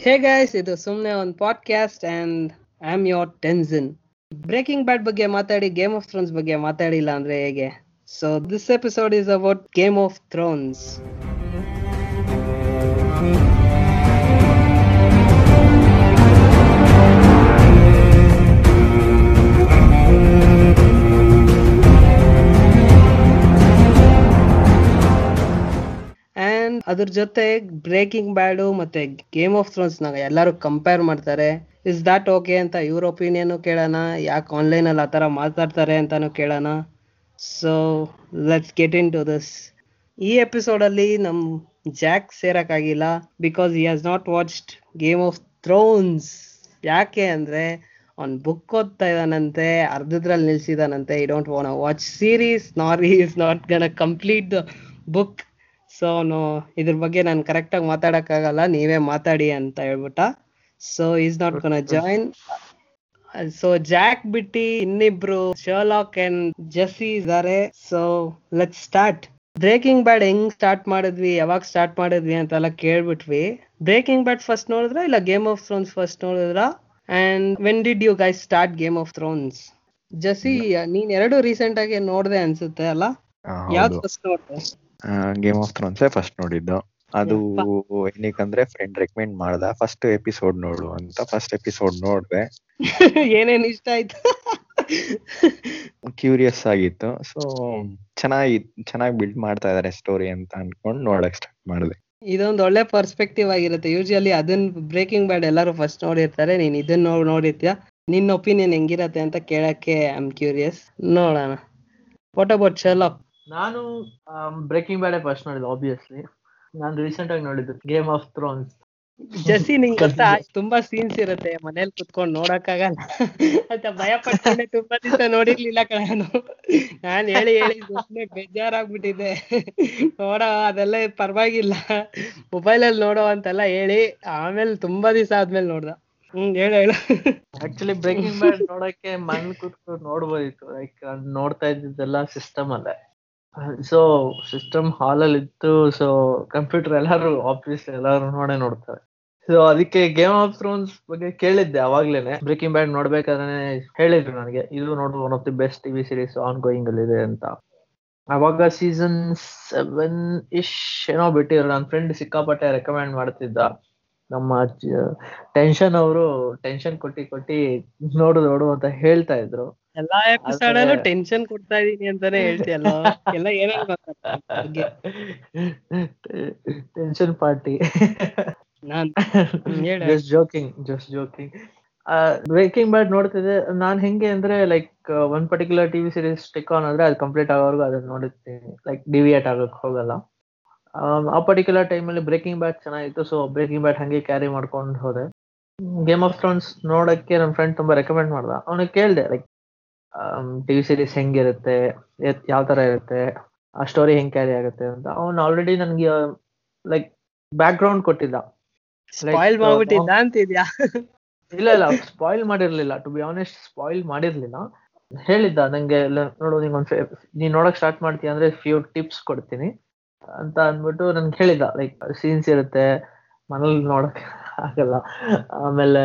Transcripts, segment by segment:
Hey guys ಇದು ಸುಮ್ಮನೆ ಒಂದು podcast and I am your tension Breaking Bad ಬಗ್ಗೆ ಮಾತಾಡಿ ಗೇಮ್ ಆಫ್ ಥ್ರೋನ್ಸ್ ಬಗ್ಗೆ ಮಾತಾಡಿಲ್ಲ ಅಂದ್ರೆ ಹೇಗೆ? So this episode is about Game of Thrones ಅದ್ರ ಜೊತೆ ಬ್ರೇಕಿಂಗ್ ಬ್ಯಾಡು ಮತ್ತೆ ಗೇಮ್ ಆಫ್ ಥ್ರೋನ್ಸ್ನ ಎಲ್ಲರೂ ಕಂಪೇರ್ ಮಾಡ್ತಾರೆ. ಇಸ್ ದಾಟ್ ಓಕೆ ಅಂತ ಇವ್ರ ಒಪಿನಿಯನ್ ಕೇಳೋಣ. ಯಾಕೆ ಆನ್ಲೈನ್ ಅಲ್ಲಿ ಆತರ ಮಾತಾಡ್ತಾರೆ ಅಂತಾನು ಕೇಳೋಣ. So let's get into this ಈ ಎಪಿಸೋಡ್ ಅಲ್ಲಿ ನಮ್ Jack ಸೇರಕ್ಕಾಗಿಲ್ಲ because he has not watched Game of Thrones ಯಾಕೆ ಅಂದ್ರೆ ಅವ್ನ್ ಬುಕ್ ಓದ್ತಾ ಇದ್ದಾನಂತೆ, ಅರ್ಧದ್ರಲ್ಲಿ ನಿಲ್ಸಿದಾನಂತೆ I don't want watch series nor is not gonna complete the book so ಅವನು ಇದ್ರ ಬಗ್ಗೆ ನಾನು ಕರೆಕ್ಟಾಗಿ ಮಾತಾಡಕ್ಕಾಗಲ್ಲ ನೀವೇ ಮಾತಾಡಿ ಅಂತ ಹೇಳ್ಬಿಟ್ಟ. So is not can join so Jack ಬಿಟ್ಟಿ ಇನ್ನಿಬ್ರು ಶರ್ಲಾಕ್ ಅಂಡ್ ಜೆಸ್ಸಿ ಇದಾರೆ. So let start Breaking Bad ಹೆಂಗ್ ಸ್ಟಾರ್ಟ್ ಮಾಡಿದ್ವಿ ಯಾವಾಗ ಸ್ಟಾರ್ಟ್ ಮಾಡಿದ್ವಿ ಅಂತೆಲ್ಲ ಕೇಳ್ಬಿಟ್ವಿ. ಬ್ರೇಕಿಂಗ್ ಬ್ಯಾಡ್ ಫಸ್ಟ್ ನೋಡಿದ್ರ ಇಲ್ಲ ಗೇಮ್ ಆಫ್ ಥ್ರೋನ್ಸ್ ಫಸ್ಟ್ ನೋಡಿದ್ರ? And when did you guys start Game of Thrones Jessie ನೀನ್ ಎರಡು ರೀಸೆಂಟ್ ಆಗಿ ನೋಡ್ದೆ ಅನ್ಸುತ್ತೆ ಅಲ್ಲ? ಯಾವ್ದು ಫಸ್ಟ್ ನೋಡ್ದೆ? ಗೇಮ್ ಆಫ್ ಥ್ರೋನ್ಸ್ ಫಸ್ಟ್ ನೋಡಿದ್ದು. ಅದು ಏನಕ್ಕಂದ್ರೆ ಫ್ರೆಂಡ್ ರೆಕಮೆಂಡ್ ಮಾಡ್ದ. ಫಸ್ಟ್ ಎಪಿಸೋಡ್ ನೋಡು ಅಂತ ಫಸ್ಟ್ ಎಪಿಸೋಡ್ ನೋಡ್ದೆ. ಏನೇನ್ ಇಷ್ಟ ಆಯ್ತು? ಕ್ಯೂರಿಯಸ್ ಆಗಿತ್ತು. ಸೊ ಚೆನ್ನಾಗಿ ಚೆನ್ನಾಗಿ ಬಿಲ್ಡ್ ಮಾಡ್ತಾ ಇದಾರೆ ಸ್ಟೋರಿ ಅಂತ ಅನ್ಕೊಂಡು ನೋಡಕ್ ಸ್ಟಾರ್ಟ್ ಮಾಡಿದೆ. ಇದೊಂದು ಒಳ್ಳೆ ಪರ್ಸ್ಪೆಕ್ಟಿವ್ ಆಗಿರುತ್ತೆ. ಯೂಶಲಿ ಅದನ್ನ ಬ್ರೇಕಿಂಗ್ ಬ್ಯಾಡ್ ಎಲ್ಲರೂ ಫಸ್ಟ್ ನೋಡಿರ್ತಾರೆ. ನೀನ್ ಇದನ್ನ ನೋಡ್ ನೋಡಿರ್ತೀಯ? ನಿನ್ನ ಒಪಿನಿಯನ್ ಹೆಂಗಿರತ್ತೆ ಅಂತ ಕೇಳಕ್ಕೆ ಐ ಆಮ್ ಕ್ಯೂರಿಯಸ್ ನೋಡೋಣ. ವಾಟ್ ಅಬೌಟ್ ಶರ್ಲಾಕ್ ನಾನು ಬ್ರೇಕಿಂಗ್ ಬ್ಯಾಡೇ ಫಸ್ಟ್ ನೋಡಿದ್ದು ಆಬ್ವಿಯಸ್ಲಿ ನಾನು ರೀಸೆಂಟ್ ಆಗಿ ನೋಡಿದ್ದು ಗೇಮ್ ಆಫ್ ಥ್ರೋನ್ಸ್ ಜಸಿ ನಿಂಗ್ ಗೊತ್ತಾ? ತುಂಬಾ ಸೀನ್ಸ್ ಇರುತ್ತೆ ಮನೇಲಿ ಕುತ್ಕೊಂಡು ನೋಡಕ್ಕಾಗಲ್ಲ ಅಂತ ಭಯ ಪಟ್ಕೊಂಡೆ ತುಂಬಾ ದಿವಸ ನೋಡಿರ್ಲಿಲ್ಲ ಕಣ ನಾನ್. ಹೇಳಿ ಹೇಳಿ ಸುಮ್ಮನೆ ಬೇಜಾರಾಗ್ಬಿಟ್ಟಿದ್ದೆ. ನೋಡ ಅದೆಲ್ಲ ಪರವಾಗಿಲ್ಲ. ಮೊಬೈಲ್ ಅಲ್ಲಿ ನೋಡೋ ಅಂತೆಲ್ಲ ಹೇಳಿ ಆಮೇಲೆ ತುಂಬಾ ದಿವಸ ಆದ್ಮೇಲೆ ನೋಡ್ದ. ಹ್ಮ್ ಹೇಳ ಹೇಳ. ಆಕ್ಚುಲಿ ಬ್ರೇಕಿಂಗ್ ಬ್ಯಾಡ್ ನೋಡಕ್ಕೆ ಮನ್ ಕೂತ್ಕೊಂಡು ನೋಡ್ಬೋದಿತ್ತು ಲೈಕ್ ನೋಡ್ತಾ ಇದ್ದಿದ್ದೆಲ್ಲ ಸಿಸ್ಟಮ್ ಅಲ್ಲೇ. ಸೊ ಸಿಸ್ಟಮ್ ಹಾಲ್ ಅಲ್ಲಿ ಇತ್ತು. ಸೊ ಕಂಪ್ಯೂಟರ್ ಎಲ್ಲಾರು ಆಫೀಸ್ ಎಲ್ಲಾರು ನೋಡೇ ನೋಡ್ತಾರೆ. ಸೊ ಅದಕ್ಕೆ ಗೇಮ್ ಆಫ್ ಥ್ರೋನ್ಸ್ ಬಗ್ಗೆ ಕೇಳಿದ್ದೆ ಅವಾಗ್ಲೇನೆ. ಬ್ರೇಕಿಂಗ್ ಬ್ಯಾಂಡ್ ನೋಡ್ಬೇಕಾದ್ರೆ ಹೇಳಿದ್ರು ನನಗೆ. ಇದು ನೋಡು one of the best TV series ongoing ಅಲ್ಲಿ ಇದೆ ಅಂತ. ಅವಾಗ ಸೀಸನ್ ಸೆವೆನ್ ಇಶ್ ಏನೋ ಬಿಟ್ಟಿದ್ರು. ನನ್ನ ಫ್ರೆಂಡ್ ಸಿಕ್ಕಾಪಟ್ಟೆ ರೆಕಮೆಂಡ್ ಮಾಡ್ತಿದ್ದ. ನಮ್ಮ ಟೆನ್ಷನ್ ಅವರು ಟೆನ್ಷನ್ ಕೊಟ್ಟಿ ಕೊಟ್ಟಿ, ನೋಡು ನೋಡು ಅಂತ ಹೇಳ್ತಾ ಇದ್ರು. ಎಲ್ಲಾ ಎಪಿಸೋಡ್ ಅಲ್ಲೂ ಟೆನ್ಷನ್ ಕೊಡ್ತಾ ಇದೀನಿ ಅಂತಾನೆ ಹೇಳ್ತೀಯಲ್ಲ? ಎಲ್ಲ ಏನೇನ್ ಟೆನ್ಷನ್ ಪಾರ್ಟಿ ನಾನ್ ಹೇಳು. Just joking just joking Breaking Bad ನೋಡ್ತಿದ್ದೆ. ನಾನ್ ಹೆಂಗೆ ಅಂದ್ರೆ ಲೈಕ್ ಒಂದ್ particular TV series stick on ಆದ್ರೆ ಅದು ಕಂಪ್ಲೀಟ್ ಆಗೋವರೆಗೂ ಅದನ್ನ ನೋಡುತ್ತೀನಿ ಲೈಕ್ ಡಿವಿಯೇಟ್ ಆಗಕ್ ಹೋಗಲ್ಲ. ಆ ಪರ್ಟಿಕ್ಯುಲರ್ ಅಲ್ಲಿ ಬ್ರೇಕಿಂಗ್ ಬ್ಯಾಟ್ ಚೆನ್ನಾಗಿತ್ತು. ಸೊ ಬ್ರೇಕಿಂಗ್ ಬ್ಯಾಟ್ ಹಂಗೆ ಕ್ಯಾರಿ ಮಾಡ್ಕೊಂಡು ಹೋದೆ. ಗೇಮ್ ಆಫ್ ಥ್ರೋನ್ಸ್ ನೋಡಕ್ಕೆ ನನ್ನ ಫ್ರೆಂಡ್ ತುಂಬಾ ರೆಕಮೆಂಡ್ ಮಾಡ್ದ. ಅವನಿಗೆ ಕೇಳ್ದೆ ಲೈಕ್ ಟಿವಿ ಸೀರೀಸ್ ಹೆಂಗಿರುತ್ತೆ ಯಾವ ತರ ಇರುತ್ತೆ ಆ ಸ್ಟೋರಿ ಹೆಂಗ್ ಕ್ಯಾರಿ ಆಗುತ್ತೆ ಅಂತ ಅವ್ನು ಆಲ್ರೆಡಿ ನನ್ಗೆ ಲೈಕ್ ಬ್ಯಾಕ್ ಗ್ರೌಂಡ್ ಕೊಟ್ಟಿದ್ದ ಇಲ್ಲ ಇಲ್ಲ ಸ್ಪಾಯಿಲ್ ಮಾಡಿರ್ಲಿಲ್ಲ. ಟು ಬಿ ಆನೆಸ್ಟ್ ಸ್ಪಾಯಿಲ್ ಮಾಡಿರ್ಲಿಲ್ಲ. ಹೇಳಿದ್ದ ನಂಗೆ ನೋಡೋ ನೋಡು ನಿಂಗೊಂದ್ ನೀನ್ ನೋಡಕ್ ಸ್ಟಾರ್ಟ್ ಮಾಡ್ತೀಯ ಅಂದ್ರೆ ಫ್ಯೂ ಟಿಪ್ಸ್ ಕೊಡ್ತೀನಿ ಅಂತ ಅಂದ್ಬಿಟ್ಟು ನನ್ಗೆ ಹೇಳಿದ್ದ. ಲೈಕ್ ಸೀನ್ಸ್ ಇರುತ್ತೆ ಮನೇಲಿ ನೋಡಕ್ ಆಗಲ್ಲ. ಆಮೇಲೆ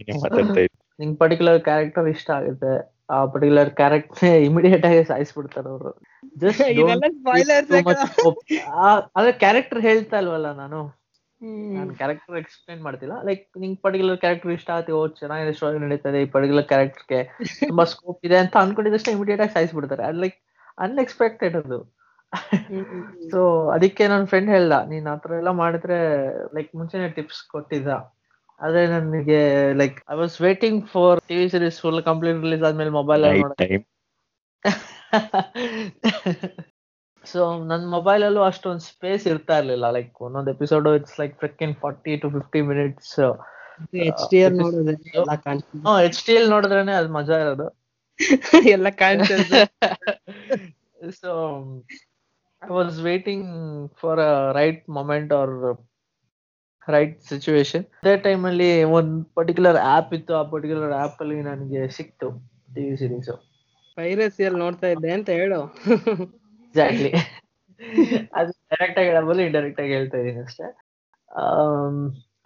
ನಿಂಗ್ ಪರ್ಟಿಕ್ಯುಲರ್ ಕ್ಯಾರೆಕ್ಟರ್ ಇಷ್ಟ ಆಗುತ್ತೆ ಆ ಪರ್ಟಿಕ್ಯುಲರ್ ಕ್ಯಾರೆಕ್ಟರ್ ಇಮಿಡಿಯೇಟ್ ಆಗಿ ಸಾಯಿಸ್ಬಿಡ್ತಾರೆ ಅವರು. ಅದ್ರ ಕ್ಯಾರೆಕ್ಟರ್ ಹೇಳ್ತಾ ಇಲ್ವಲ್ಲ ನಾನು? ನಾನು ಕ್ಯಾರೆಕ್ಟರ್ ಎಕ್ಸ್ಪ್ಲೈನ್ ಮಾಡ್ತಿಲ್ಲ. ಲೈಕ್ ನಿಂಗೆ ಪರ್ಟಿಕ್ಯುಲರ್ ಕ್ಯಾರೆಕ್ಟರ್ ಇಷ್ಟ ಆಗುತ್ತೆ ಓ ಚೆನ್ನಾಗಿದೆ ಸ್ಟೋರಿ ನಡೀತದೆ ಈ ಪರ್ಟಿಕ್ಯುಲರ್ ಕ್ಯಾರೆಕ್ಟರ್ಗೆ ತುಂಬಾ ಸ್ಕೋಪ್ ಇದೆ ಅಂತ ಅನ್ಕೊಂಡಿದ್ದಷ್ಟೇ ಇಮಿಡಿಯೇಟ್ ಆಗಿ ಸಾಯಿಸ್ಬಿಡ್ತಾರೆ. ಅದು ಲೈಕ್ ಅನ್ಎಕ್ಸ್ಪೆಕ್ಟೆಡ್ ಅದು. ಸೊ ಅದಕ್ಕೆ ನನ್ನ ಫ್ರೆಂಡ್ ಹೇಳ್ದ ನೀನ್ ಆತರ ಎಲ್ಲ ಮಾಡಿದ್ರೆ ಲೈಕ್ ಮುಂಚೆನೆ ಟಿಪ್ಸ್ ಕೊಟ್ಟಿದ್ದ. ಆದ್ರೆ ನನಗೆ like I was waiting for TV series full complete release ಆದ್ಮೇಲೆ ಮೊಬೈಲ್ ಸೊ ನನ್ನ ಮೊಬೈಲ್ ಅಲ್ಲೂ ಅಷ್ಟೊಂದು ಸ್ಪೇಸ್ ಇರ್ತಾ ಇರ್ಲಿಲ್ಲ. ಲೈಕ್ ಒಂದೊಂದು episode it's like freaking forty to fifty minutes H ಎಲ್ಲ ಕಾಣ್ತದೆ. ಎಚ್ ಟಿ ಎಲ್ ನೋಡಿದ್ರೇನೆ ಅದು ಮಜಾ ಇರೋದು. ಎಲ್ಲ ಕಾಣ್ತದೆ. So I was waiting for a right moment or right situation ಅದೇ ಟೈಮ್ ಅಲ್ಲಿ ಒಂದ್ ಪರ್ಟಿಕ್ಯುಲರ್ ಆಪ್ ಇತ್ತು ಆ ಪರ್ಟಿಕ್ಯುಲರ್ ಆಪ್ ಅಲ್ಲಿ ನನಗೆ ಸಿಕ್ತು ಟಿವಿ ಸೀರೀಸ್ ಪೈರಸಿಯಲ್ಲಿ ನೋಡ್ತಾ ಇದ್ದೆ ಅಂತ ಹೇಳು. ಎಕ್ಸಾಕ್ಟ್ಲಿ ಅದು ಡೈರೆಕ್ಟ್ ಆಗಿ ಹೇಳಬಹುದು ಇಂಡೈರೆಕ್ಟ್ ಆಗಿ ಹೇಳ್ತಾ ಇದ್ದೀನಿ ಅಷ್ಟೇ.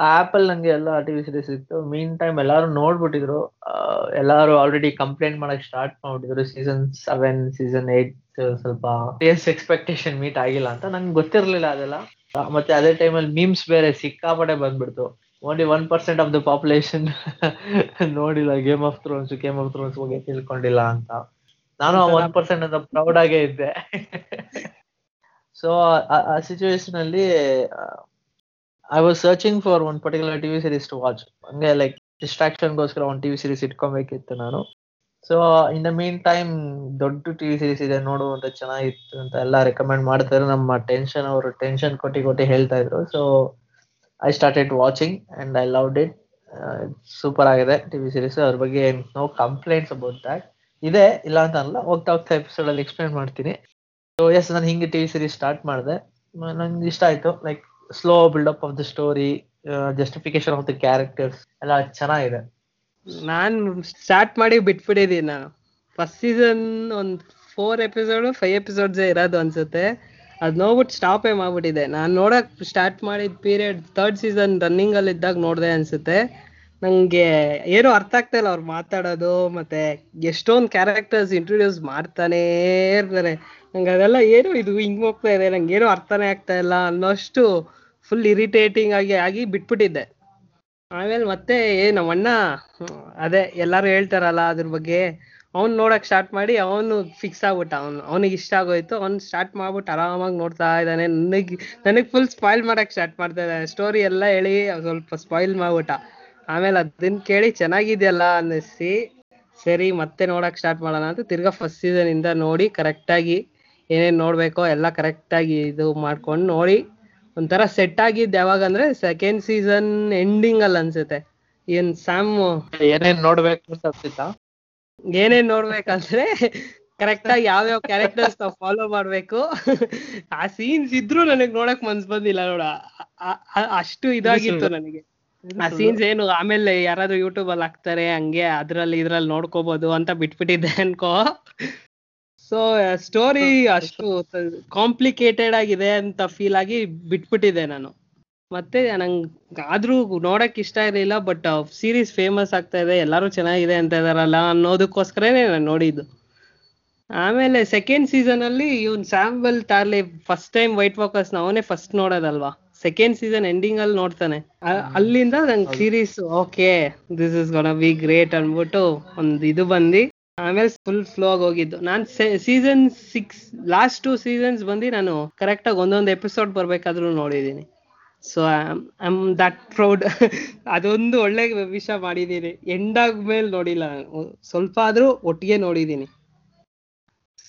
ಆಪಲ್ ನಂಗೆ ಎಲ್ಲ ಟಿವಿ ಸೀರೀಸ್ ಇತ್ತು ಮೀನ್ ಟೈಮ್ ಎಲ್ಲಾರು ನೋಡ್ಬಿಟ್ಟಿದ್ರು. ಎಲ್ಲರೂ ಆಲ್ರೆಡಿ ಕಂಪ್ಲೇಂಟ್ ಮಾಡಕ್ ಸ್ಟಾರ್ಟ್ ಮಾಡ್ಬಿಟ್ಟಿದ್ರು. ಸೀಸನ್ ಸೆವೆನ್ ಸೀಸನ್ ಏಟ್ ಸ್ವಲ್ಪ ಎಸ್ ಎಕ್ಸ್ಪೆಕ್ಟೇಷನ್ ಮೀಟ್ ಆಗಿಲ್ಲ ಅಂತ. ನಂಗೆ ಗೊತ್ತಿರಲಿಲ್ಲ ಅದೆಲ್ಲ. ಮತ್ತೆ ಅದೇ ಟೈಮಲ್ಲಿ ಮೀಮ್ಸ್ ಬೇರೆ ಸಿಕ್ಕಾಪಟ್ಟೆ ಬಂದ್ಬಿಡ್ತು. Only one percent of the population ನೋಡಿಲ್ಲ Game of Thrones Game of Thrones ಬಗ್ಗೆ ತಿಳ್ಕೊಂಡಿಲ್ಲ ಅಂತ. ನಾನು ಆ ಒನ್ ಪರ್ಸೆಂಟ್ ಅಂತ ಪ್ರೌಡ್ ಆಗೇ ಇದ್ದೆ. ಸೊ ಆ ಸಿಚುವೇಶನ್ ಅಲ್ಲಿ I was searching for one particular TV series to watch ಹಂಗೆ ಲೈಕ್ ಡಿಸ್ಟ್ರಾಕ್ಷನ್ಗೋಸ್ಕರ ಒಂದು ಟಿವಿ ಸೀರೀಸ್ ಇಟ್ಕೊಬೇಕಿತ್ತು ನಾನು. So in the meantime ದೊಡ್ಡ ಟಿವಿ ಸೀರೀಸ್ ಇದೆ, ನೋಡುವಂತ ಚೆನ್ನಾಗಿತ್ತು ಅಂತ ಎಲ್ಲ ರೆಕಮೆಂಡ್ ಮಾಡ್ತಾರೆ ನಮ್ಮ ಟೆನ್ಷನ್ ಅವರು ಟೆನ್ಷನ್ ಕೊಟ್ಟಿ ಕೊಟ್ಟಿ ಹೇಳ್ತಾ ಇದ್ರು. So I started watching and I love it super ಆಗಿದೆ ಟಿವಿ ಸೀರೀಸ್ ಅದ್ರ ಬಗ್ಗೆ ನೋ ಕಂಪ್ಲೇಂಟ್ಸ್ ಅಬೌಟ್ ದಟ್ ಇದೆ, ಇಲ್ಲ ಅಂತ ಅಲ್ಲ, ಹೋಗ್ತಾ ಹೋಗ್ತಾ ಎಪಿಸೋಡ್ ಅಲ್ಲಿ ಎಕ್ಸ್ಪ್ಲೇನ್ ಮಾಡ್ತೀನಿ. ಸೊ ಎಸ್ ನಾನು ಹಿಂಗೆ ಟಿವಿ ಸೀರೀಸ್ ಸ್ಟಾರ್ಟ್ ಮಾಡಿದೆ. ನಂಗೆ ಇಷ್ಟ ಆಯ್ತು. Like slow buildup of the story justification of the characters ಎಲ್ಲ ಚೆನ್ನಾಗಿದೆ. ನಾನ್ ಸ್ಟಾರ್ಟ್ ಮಾಡಿ ಬಿಟ್ಬಿಟ್ಟಿದೀನಿ. ನಾನು ಫಸ್ಟ್ ಸೀಸನ್ ಒಂದ್ ಫೋರ್ ಎಪಿಸೋಡ್ ಫೈವ್ ಎಪಿಸೋಡ್ಸ್ ಇರೋದು ಅನ್ಸುತ್ತೆ. ಅದ್ ನೋಡ್ಬಿಟ್ಟು ಸ್ಟಾಪೇ ಮಾಡ್ಬಿಟ್ಟಿದೆ ನಾನ್ ನೋಡಕ್ ಸ್ಟಾರ್ಟ್ ಮಾಡಿದ ಪೀರಿಯಡ್ ಥರ್ಡ್ ಸೀಸನ್ ರನ್ನಿಂಗ್ ಅಲ್ಲಿ ಇದ್ದಾಗ ನೋಡ್ದೆ ಅನ್ಸುತ್ತೆ. ನಂಗೆ ಏನು ಅರ್ಥ ಆಗ್ತಾ ಇಲ್ಲ ಅವ್ರು ಮಾತಾಡೋದು, ಮತ್ತೆ ಎಷ್ಟೊಂದ್ ಕ್ಯಾರೆಕ್ಟರ್ಸ್ ಇಂಟ್ರೊಡ್ಯೂಸ್ ಮಾಡ್ತಾನೇ ಇರ್ತಾರೆ. ನಂಗೆ ಅದೆಲ್ಲ ಏನು ಇದು ಹಿಂಗ್ ಹೋಗ್ತಾ ಇದೆ, ನಂಗೆ ಏನು ಅರ್ಥನೇ ಆಗ್ತಾ ಇಲ್ಲ ಅನ್ನೋಷ್ಟು ಫುಲ್ ಇರಿಟೇಟಿಂಗ್ ಆಗಿ ಆಗಿ ಬಿಟ್ಬಿಟ್ಟಿದ್ದೆ. ಆಮೇಲೆ ಮತ್ತೆ ಏ ನಮ್ಮ ಅಣ್ಣ ಅದೇ ಎಲ್ಲಾರು ಹೇಳ್ತಾರಲ್ಲ ಅದ್ರ ಬಗ್ಗೆ, ಅವ್ನ್ ನೋಡಕ್ ಸ್ಟಾರ್ಟ್ ಮಾಡಿ ಅವನು ಫಿಕ್ಸ್ ಆಗ್ಬಿಟ್ಟ, ಅವ್ನು, ಅವ್ನಿಗೆ ಇಷ್ಟ ಆಗೋಯ್ತು, ಅವ್ನ್ ಸ್ಟಾರ್ಟ್ ಮಾಡ್ಬಿಟ್ಟು ಆರಾಮಾಗಿ ನೋಡ್ತಾ ಇದ್ದಾನೆ, ನನಗೆ, ನನಗ್ ಫುಲ್ ಸ್ಪಾಯ್ಲ್ ಮಾಡಕ್ ಸ್ಟಾರ್ಟ್ ಮಾಡ್ತಾ ಇದ್ದಾನೆ ಸ್ಟೋರಿ ಎಲ್ಲ ಹೇಳಿ ಸ್ವಲ್ಪ ಸ್ಪಾಯ್ಲ್ ಮಾಡ್ಬಿಟ್ಟ. ಆಮೇಲೆ ಅದನ್ನ ಕೇಳಿ ಚೆನ್ನಾಗಿದೆಯಲ್ಲ ಅನ್ನಿಸಿ, ಸರಿ ಮತ್ತೆ ನೋಡಕ್ ಸ್ಟಾರ್ಟ್ ಮಾಡೋಣ ಅಂತ ತಿರ್ಗಾ ಫಸ್ಟ್ ಸೀಸನ್ ಇಂದ ನೋಡಿ ಕರೆಕ್ಟಾಗಿ ಏನೇನ್ ನೋಡ್ಬೇಕೋ ಎಲ್ಲ ಕರೆಕ್ಟಾಗಿ ಇದು ಮಾಡ್ಕೊಂಡು ನೋಡಿ. ಒಂಥರ ಸೆಟ್ ಆಗಿದ್ ಯಾವಾಗ ಅಂದ್ರೆ ಸೆಕೆಂಡ್ ಸೀಸನ್ ಎಂಡಿಂಗ್ ಅಲ್ಲಿ ಅನ್ಸುತ್ತೆ. ಏನ್ ಸ್ಯಾಮ್ ಏನೇನ್ ನೋಡ್ಬೇಕು ಅನ್ಸಿತ್ತಾ? ಏನೇನ್ ನೋಡ್ಬೇಕಂದ್ರೆ ಕರೆಕ್ಟ್ ಆಗಿ ಯಾವ್ಯಾವ ಕ್ಯಾರೆಕ್ಟರ್ಸ್ ನಾವು ಫಾಲೋ ಮಾಡ್ಬೇಕು. ಆ ಸೀನ್ಸ್ ಇದ್ರು ನನಗ್ ನೋಡಕ್ ಮನ್ಸ್ ಬಂದಿಲ್ಲ ನೋಡ. ಅಷ್ಟು ಇದಾಗಿತ್ತು ನನಗೆ. ಆ ಸೀನ್ಸ್ ಏನು ಆಮೇಲೆ ಯಾರಾದ್ರೂ ಯೂಟ್ಯೂಬ್ ಅಲ್ಲಿ ಹಾಕ್ತಾರೆ ಹಂಗೆ ಅದ್ರಲ್ಲಿ ಇದ್ರಲ್ಲಿ ನೋಡ್ಕೋಬಹುದು ಅಂತ ಬಿಟ್ಬಿಟ್ಟಿದ್ದೆ ಅನ್ಕೋ. ಸೊ ಸ್ಟೋರಿ ಅಷ್ಟು ಕಾಂಪ್ಲಿಕೇಟೆಡ್ ಆಗಿದೆ ಅಂತ ಫೀಲ್ ಆಗಿ ಬಿಟ್ಬಿಟ್ಟಿದೆ ನಾನು. ಮತ್ತೆ ನಂಗೆ ಆದ್ರೂ ನೋಡಕ್ ಇಷ್ಟ ಇರಲಿಲ್ಲ ಬಟ್ ಸೀರೀಸ್ ಫೇಮಸ್ ಆಗ್ತಾ ಇದೆ ಎಲ್ಲರೂ ಚೆನ್ನಾಗಿದೆ ಅಂತ ಇದಾರಲ್ಲ ಅನ್ನೋದಕ್ಕೋಸ್ಕರನೇ ನಾನು ನೋಡಿದ್ದು. ಆಮೇಲೆ ಸೆಕೆಂಡ್ ಸೀಸನ್ ಅಲ್ಲಿ ಇವನ್ Samwell Tarly first time White Walkers ಅವನೇ ಫಸ್ಟ್ ನೋಡೋದಲ್ವಾ? ಸೆಕೆಂಡ್ ಸೀಸನ್ ಎಂಡಿಂಗ್ ಅಲ್ಲಿ ನೋಡ್ತಾನೆ. ಅಲ್ಲಿಂದ ನಂಗೆ series okay this is gonna be great ಅನ್ಬಿಟ್ಟು ಒಂದು ಇದು ಬಂದು. ಆಮೇಲೆ ಫುಲ್ ಫ್ಲೋ ಆಗಿ ಹೋಗಿದ್ದು. ನಾನ್ season six last two seasons ಬಂದು ನಾನು ಕರೆಕ್ಟ್ ಆಗಿ ಒಂದೊಂದು ಎಪಿಸೋಡ್ ಬರ್ಬೇಕಾದ್ರೂ ನೋಡಿದೀನಿ. ಸೊ ಐಮ್ ದಟ್ ಪ್ರೌಡ್ ಅದೊಂದು ಒಳ್ಳೆ ವಿಷಯ ಮಾಡಿದೀನಿ. ಎಂಡ್ ಆದ್ಮೇಲೆ ನೋಡಿಲ್ಲ ಸ್ವಲ್ಪ ಆದ್ರೂ ಒಟ್ಟಿಗೆ ನೋಡಿದೀನಿ.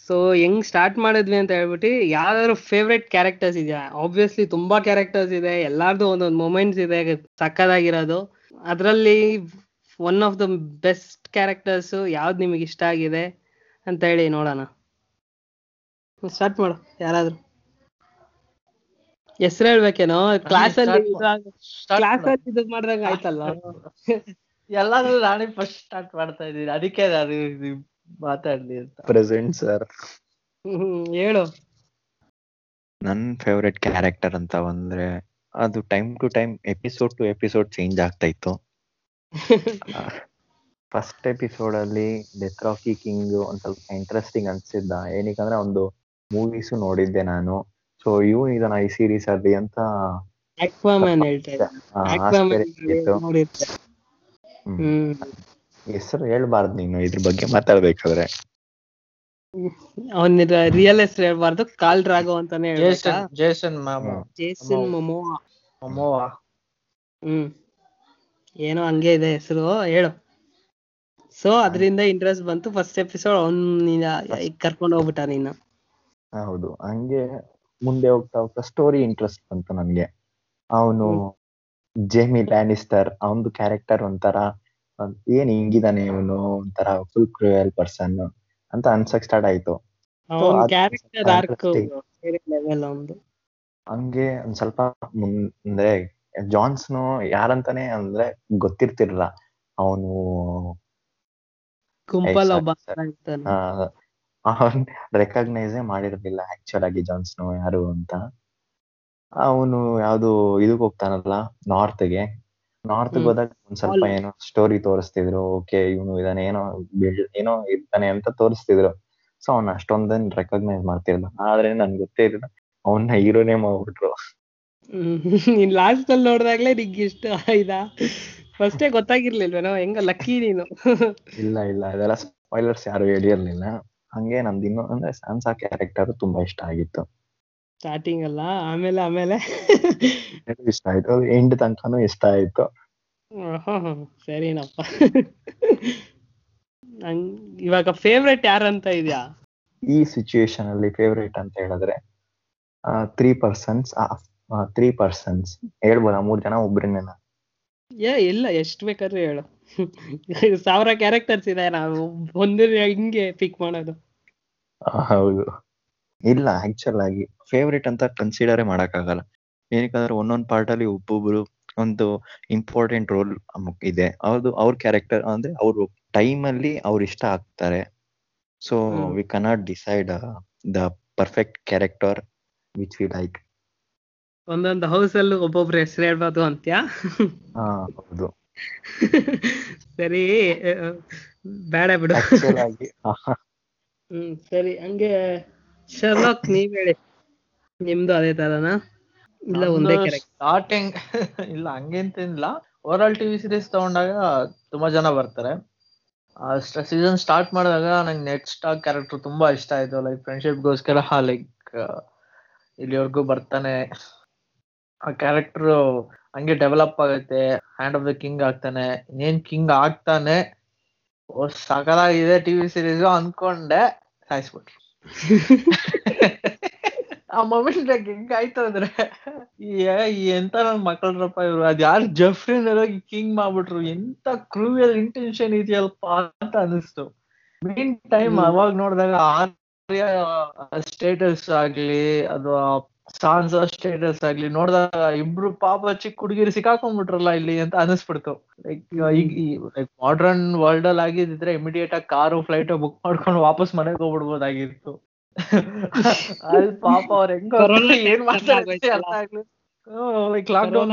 ಸೊ ಹೆಂಗ್ ಸ್ಟಾರ್ಟ್ ಮಾಡಿದ್ವಿ ಅಂತ ಹೇಳ್ಬಿಟ್ಟು ಯಾವ್ದಾದ್ರು ಫೇವ್ರೆಟ್ ಕ್ಯಾರೆಕ್ಟರ್ಸ್ ಇದೆಯಾ? ಆಬ್ವಿಯಸ್ಲಿ ತುಂಬಾ ಕ್ಯಾರೆಕ್ಟರ್ಸ್ ಇದೆ. ಎಲ್ಲಾರ್ದು ಒಂದೊಂದು ಮೊಮೆಂಟ್ಸ್ ಇದೆ. ಸಕ್ಕದಾಗಿರೋದು ಅದರಲ್ಲಿ one of the best characters ಯಾವ್ದು ನಿಮಗೆ ಇಷ್ಟ ಆಗಿದೆ ಅಂತ ಹೇಳಿ ನೋಡೋಣ. ಸ್ಟಾರ್ಟ್ ಮಾಡು ಯಾರಾದ್ರೂ. ಹೆಸರು ಹೇಳ್ಬೇಕೇನೋ? ಕ್ಲಾಸ್ ಅಲ್ಲಿ ಕ್ಲಾಸ್ ಅಲ್ಲಿ ಇದು ಮಾಡಿದಾಗ ಆಯ್ತಲ್ಲ ಎಲ್ಲಾದ್ರೂ ನಾನೇ ಫಸ್ಟ್ ಸ್ಟಾರ್ಟ್ ಮಾಡ್ತಾ ಇದ್ದೀನಿ. ಅದಕ್ಕೆ ನಾನು ಮಾತಾಡ್ಲಿ ಅಂತ. ಪ್ರೆಸೆಂಟ್ ಸರ್ ಹ್ಮ್ ಹೇಳು. ನನ್ ಫೇವ್ರೆಟ್ ಕ್ಯಾರೆಕ್ಟರ್ ಅಂತ ಬಂದ್ರೆ ಅದು time to time episode to episode change ಆಗ್ತಾ ಇತ್ತು. ಫಸ್ಟ್ ಎಪಿಸೋಡ್ ಅಲ್ಲಿ ಡೆತ್ ರಾಕಿ ಕಿಂಗ್ ಒಂದ್ ಸ್ವಲ್ಪ ಇಂಟ್ರೆಸ್ಟಿಂಗ್ ಅನ್ಸಿದ್ದ. ಏನಕ್ಕಂದ್ರೆ ಒಂದು ಮೂವೀಸು ನೋಡಿದ್ದೆ ನಾನು. ಸೊ ಇವ್ ಇದನ್ನ ಈ ಸೀರೀಸ್ ಅಲ್ಲಿ ಅಂತ ಹೆಸರು ಹೇಳ್ಬಾರ್ದು ನೀನು ಇದ್ರ ಬಗ್ಗೆ ಮಾತಾಡ್ಬೇಕಾದ್ರೆ. ಅವನ ರಿಯಲ್ ಹೆಸರು ಹೇಳ್ಬಾರ್ದು. ಕಾಲ್ ಡ್ರಾಗೋ ಅಂತಾನೆ ಹೇಳ್ಬೇಕಾ? Jason Jason Momoa. Jason Momoa Momoa ಹ್ಮ್. ಏನೋ ಹಂಗೆ ಇದೆ ಹೆಸರು ಹೇಳು. ಸೊ ಅದರಿಂದ ಇಂಟ್ರೆಸ್ಟ್ ಬಂತು ಫಸ್ಟ್ ಎಪಿಸೋಡ್ ಅವ್ನ್ ಕರ್ಕೊಂಡು ಹೋಗ್ಬಿಟ್ಟ ನೀನು. ಹೌದು ಹಂಗೆ ಮುಂದೆ ಹೋಗ್ತಾ ಹೋಗ್ತಾ ಸ್ಟೋರಿ ಇಂಟ್ರೆಸ್ಟ್ ಬಂತು ನನ್ಗೆ. ಅವನು ಜೇಮಿ ಲ್ಯಾನಿಸ್ಟರ್ ಅವನದು ಕ್ಯಾರೆಕ್ಟರ್ ಒಂಥರ ಏನ್ ಹಿಂಗಿದಾನೆ ಇವನು ಒಂಥರ ಫುಲ್ ಕ್ರೂಯಲ್ ಪರ್ಸನ್ ಅಂತ ಅನ್ಸಕ್ ಸ್ಟಾರ್ಟ್ ಆಯ್ತು ಹಂಗೆ ಒಂದ್ ಸ್ವಲ್ಪ ಅಂದ್ರೆ ಜಾನ್ಸ್ನು ಯಾರಂತಾನೆ ಅಂದ್ರೆ ಗೊತ್ತಿರ್ತಿರ್ಲಿಲ್ಲ. ಅವನು ಗುಂಪಲ್. ಅವನ್ ರೆಕಗ್ನೈಸೇ ಮಾಡಿರ್ಲಿಲ್ಲ ಆಕ್ಚುಲ್ ಆಗಿ ಜಾನ್ಸ್ನು ಯಾರು ಅಂತ. ಅವನು ಯಾವ್ದು ಇದಕ್ ಹೋಗ್ತಾನಲ್ಲ ನಾರ್ತ್ಗೆ ನಾರ್ತ್ ಹೋದಾಗ ಒಂದ್ ಸ್ವಲ್ಪ ಏನೋ ಸ್ಟೋರಿ ತೋರಿಸ್ತಿದ್ರು. ಓಕೆ ಇವನು ಇದಾನೆ ಏನೋ ಏನೋ ಇರ್ತಾನೆ ಅಂತ ತೋರಿಸ್ತಿದ್ರು. ಸೊ ಅವ್ನ ಅಷ್ಟೊಂದನ್ ರೆಕಗ್ನೈಸ್ ಮಾಡ್ತಿರ್ಲಿಲ್ಲ. ಆದ್ರೆ ನನ್ಗೆ ಗೊತ್ತೇ ಇರಲಿಲ್ಲ. ಅವನ್ನ ಹೀರೋನೇ ಮಾಡ್ಬಿಟ್ರು ನೀನ್ ಲಾಸ್ಟ್ ಅಲ್ಲಿ ನೋಡ್ದಾಗ್ಲೇ ನಿಂಗೆ ಇಷ್ಟ ಆಯ್ತಾ ಫಸ್ಟೇ ಗೊತ್ತಾಗಿರ್ಲಿಲ್ವೇನೋ ಹೆಂಗ ಲಕ್ಕಿ ನೀನು. ಇಲ್ಲ ಇಲ್ಲ. ಅದೆಲ್ಲ ಸ್ಪಾಯ್ಲರ್ಸ್ ಯಾರು ಹೇಳಿರ್ಲಿಲ್ಲ. ಹಂಗೆ ನಮ್ದು ಇನ್ನು ಅಂದ್ರೆ ಸ್ಯಾಮ್ಸಾ ಕ್ಯಾರೆಕ್ಟರ್ ತುಂಬಾ ಇಷ್ಟ ಆಗಿತ್ತು. ಸ್ಟಾರ್ಟಿಂಗ್ ಅಲ್ಲ? ಆಮೇಲೆ ಆಮೇಲೆ? ಇಷ್ಟ ಆಯ್ತು. ಎಂಡ್ ತನಕನೂ ಇಷ್ಟ ಆಯ್ತು. ಸರಿನಪ್ಪ. ಇವಾಗ ಫೇವ್ರೆಟ್ ಯಾರಂತ ಇದ್ಯಾ? ಈ ಸಿಚುಯೇಷನ್ ಅಲ್ಲಿ ಫೇವ್ರೇಟ್ ಅಂತ ಹೇಳಿದ್ರೆ ತ್ರೀ ಪರ್ಸನ್ಸ್ ತ್ರೀ ಪರ್ಸನ್ಸ್ ಹೇಳ್ಬೋದ? ಮೂರ್ ಜನ ಒಬ್ರನ್ನ ಏ ಇಲ್ಲ ಎಷ್ಟು ಬೇಕಾದ್ರೂ ಹೇಳು. ಸಾವಿರ ಕ್ಯಾರೆಕ್ಟರ್ಸ್ ಇದೆ ನಾವು ಒಂದು ಹಿಂಗೆ ಪಿಕ್ ಮಾಡೋದು. ಹೌದು. ಇಲ್ಲ ಆಕ್ಚುಲ್ ಆಗಿ ಫೇವ್ರೇಟ್ ಅಂತ ಕನ್ಸಿಡರೇ ಮಾಡೋಕ್ಕಾಗಲ್ಲ. ಏನಕ್ಕಂದ್ರೆ ಒಂದೊಂದು ಪಾರ್ಟಲ್ಲಿ ಒಬ್ಬೊಬ್ರು ಒಂದು ಇಂಪಾರ್ಟೆಂಟ್ ರೋಲ್ ಇದೆ. ಅವ್ರದ್ದು ಅವ್ರ ಕ್ಯಾರೆಕ್ಟರ್ ಅಂದ್ರೆ ಅವರು ಟೈಮ್ ಅಲ್ಲಿ ಅವ್ರು ಇಷ್ಟ ಆಗ್ತಾರೆ. So. We cannot decide the perfect character which we like ಒಂದೊಂದು ಹೌಸ್ ಅಲ್ಲೂ ಒಬ್ಬೊಬ್ರು ಹೆಸರು ಹೇಳ್ಬೋದು ಅಂತ್ಯಾ? ಹಾ ಹೌದು. ಸರಿ ಆ, ಬೇಡ ಬಿಡು. ಹ್ಮ್ ಸರಿ ಹಂಗೆ ಶರ್ಲಾಕ್ ನೀವ್ ಹೇಳಿ. ನಿಮ್ದು ಅದೇ ತರನಾ? ಇಲ್ಲ ಒಂದೇ ಸ್ಟಾರ್ಟಿಂಗ್ ಇಲ್ಲ ಹಂಗೇಂತಿಲ್ಲ ಇಲ್ಲ ಆಲ್ ಟಿವಿ ಸೀರೀಸ್ ತಗೊಂಡಾಗ ತುಂಬಾ ಜನ ಬರ್ತಾರೆ. ಸೀಸನ್ ಸ್ಟಾರ್ಟ್ ಮಾಡಿದಾಗ ನಂಗೆ ನೆಕ್ಸ್ಟ್ ಸ್ಟಾಕ್ ಕ್ಯಾರೆಕ್ಟರ್ ತುಂಬಾ ಇಷ್ಟ ಆಯ್ತು. ಲೈಕ್ ಫ್ರೆಂಡ್ಶಿಪ್ಗೋಸ್ಕರ ಲೈಕ್ ಇಲ್ಲಿವರೆಗೂ ಬರ್ತಾನೆ. ಆ ಕ್ಯಾರೆಕ್ಟರ್ ಹಂಗೆ ಡೆವಲಪ್ ಆಗುತ್ತೆ ಹ್ಯಾಂಡ್ ಆಫ್ ದ ಕಿಂಗ್ ಆಗ್ತಾನೆ ಇನ್ನೇನ್ ಕಿಂಗ್ ಆಗ್ತಾನೆ ಓ ಸಕಲಾಗಿದೆ ಟಿವಿ ಸೀರೀಸ್ ಅನ್ಕೊಂಡೆ ಸಾಯಿಸ್ಬಿಟ್ರು. ಆ ಮೊಮೆಂಟ್ ಹೆಂಗ್ ಆಯ್ತು ಅಂದ್ರೆ ಏ- ಎಂತ ನನ್ ಮಕ್ಕಳ್ರಪ್ಪ ಇವ್ರು ಅದ್ ಯಾರು ಜಫ್ರಿನ್ ಹೋಗಿ ಕಿಂಗ್ ಮಾಡ್ಬಿಟ್ರು ಎಂತ ಕ್ರೂಯಲ್ ಇಂಟೆನ್ಷನ್ ಇದೆಯಲ್ಪ ಅಂತ ಅನಿಸ್ತು. ಮೀನ್ ಟೈಮ್ ಅವಾಗ ನೋಡಿದಾಗ ಆರ್ಯ ಸ್ಟೇಟಸ್ ಆಗ್ಲಿ ಅಥವಾ ಸಾನ್ಸ ಸ್ಟೇಟಸ್ ಆಗ್ಲಿ ನೋಡಿದಾಗ ಇಬ್ರು ಪಾಪ ಚಿಕ್ಕ ಹುಡುಗಿರು ಸಿಕ್ಕಾಕೊಂಡ್ಬಿಟ್ರಲ್ಲ ಇಲ್ಲಿ ಅಂತ ಅನಿಸ್ಬಿಡ್ತು ಲೈಕ್ ಈಗ ಲೈಕ್ ಮಾಡ್ರನ್ ವರ್ಲ್ಡ್ ಅಲ್ಲಿ ಆಗಿದ್ರೆ ಇಮಿಡಿಯೇಟ್ ಆಗಿ ಕಾರು ಫ್ಲೈಟ್ ಬುಕ್ ಮಾಡ್ಕೊಂಡು ವಾಪಸ್ ಮನೆಗೆ ಹೋಗ್ಬಿಡ್ಬೋದಾಗಿತ್ತು ಅಲ್ಲಿ ಪಾಪ ಅವ್ರ ಹೆಂಗ ಏನ್ ಮಾಡ್ತಾರೆ. Like lock down.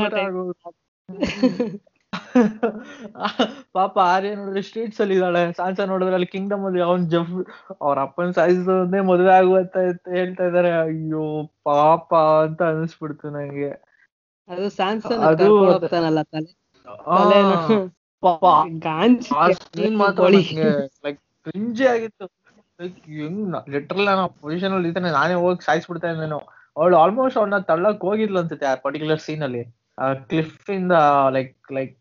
ಪಾಪ ಆರ್ಯ ನೋಡಿದ್ರೆ ಸ್ಟ್ರೀಟ್ಸ್ ಅಲ್ಲಿ ಇದ್ದಾಳೆ. ಸಾನ್ಸಾ ನೋಡಿದ್ರೆ ಅಲ್ಲಿ ಕಿಂಗ್ಡಮ್ ಅಲ್ಲಿ ಅವನ್ ಜಫ್ ಅವ್ರ ಅಪ್ಪನ್ ಸಾಯಿಸೋದೇ ಮದುವೆ ಆಗುವಂತ ಹೇಳ್ತಾ ಇದಾರೆ. ಅಯ್ಯೋ ಪಾಪ ಅಂತ ಅನಿಸ್ಬಿಡ್ತು ನಂಗೆ. ಅದು ಸಾನ್ಸನ್ ಅದು ಹೋಗ್ತಾನಲ್ಲ ತಲೆ. ಪಾಪ ಲೈಕ್ ಕ್ರಿಂಜಿ ಆಗಿತ್ತು. ಲೈಕ್ ಹೆಂಗ್ ಲಿಟ್ರಲ್ ನಾನು ಪೊಸಿಷನ್ ಅಲ್ಲಿ ಇದ್ದಾನೆ ನಾನೇ ಹೋಗಿ ಸಾಯಿಸ್ಬಿಡ್ತಾ ಇದ್ದೇನೋ ಅವಳು ಆಲ್ಮೋಸ್ಟ್ ಅವ್ಳನ್ನ ತಳ್ಳಕ್ ಹೋಗಿದ್ಲು ಅನ್ಸುತ್ತೆ ಆ ಪರ್ಟಿಕ್ಯುಲರ್ ಸೀನ್ ಅಲ್ಲಿ. ಕ್ಲಿಫ್ ಇಂದ ಲೈಕ್ ಲೈಕ್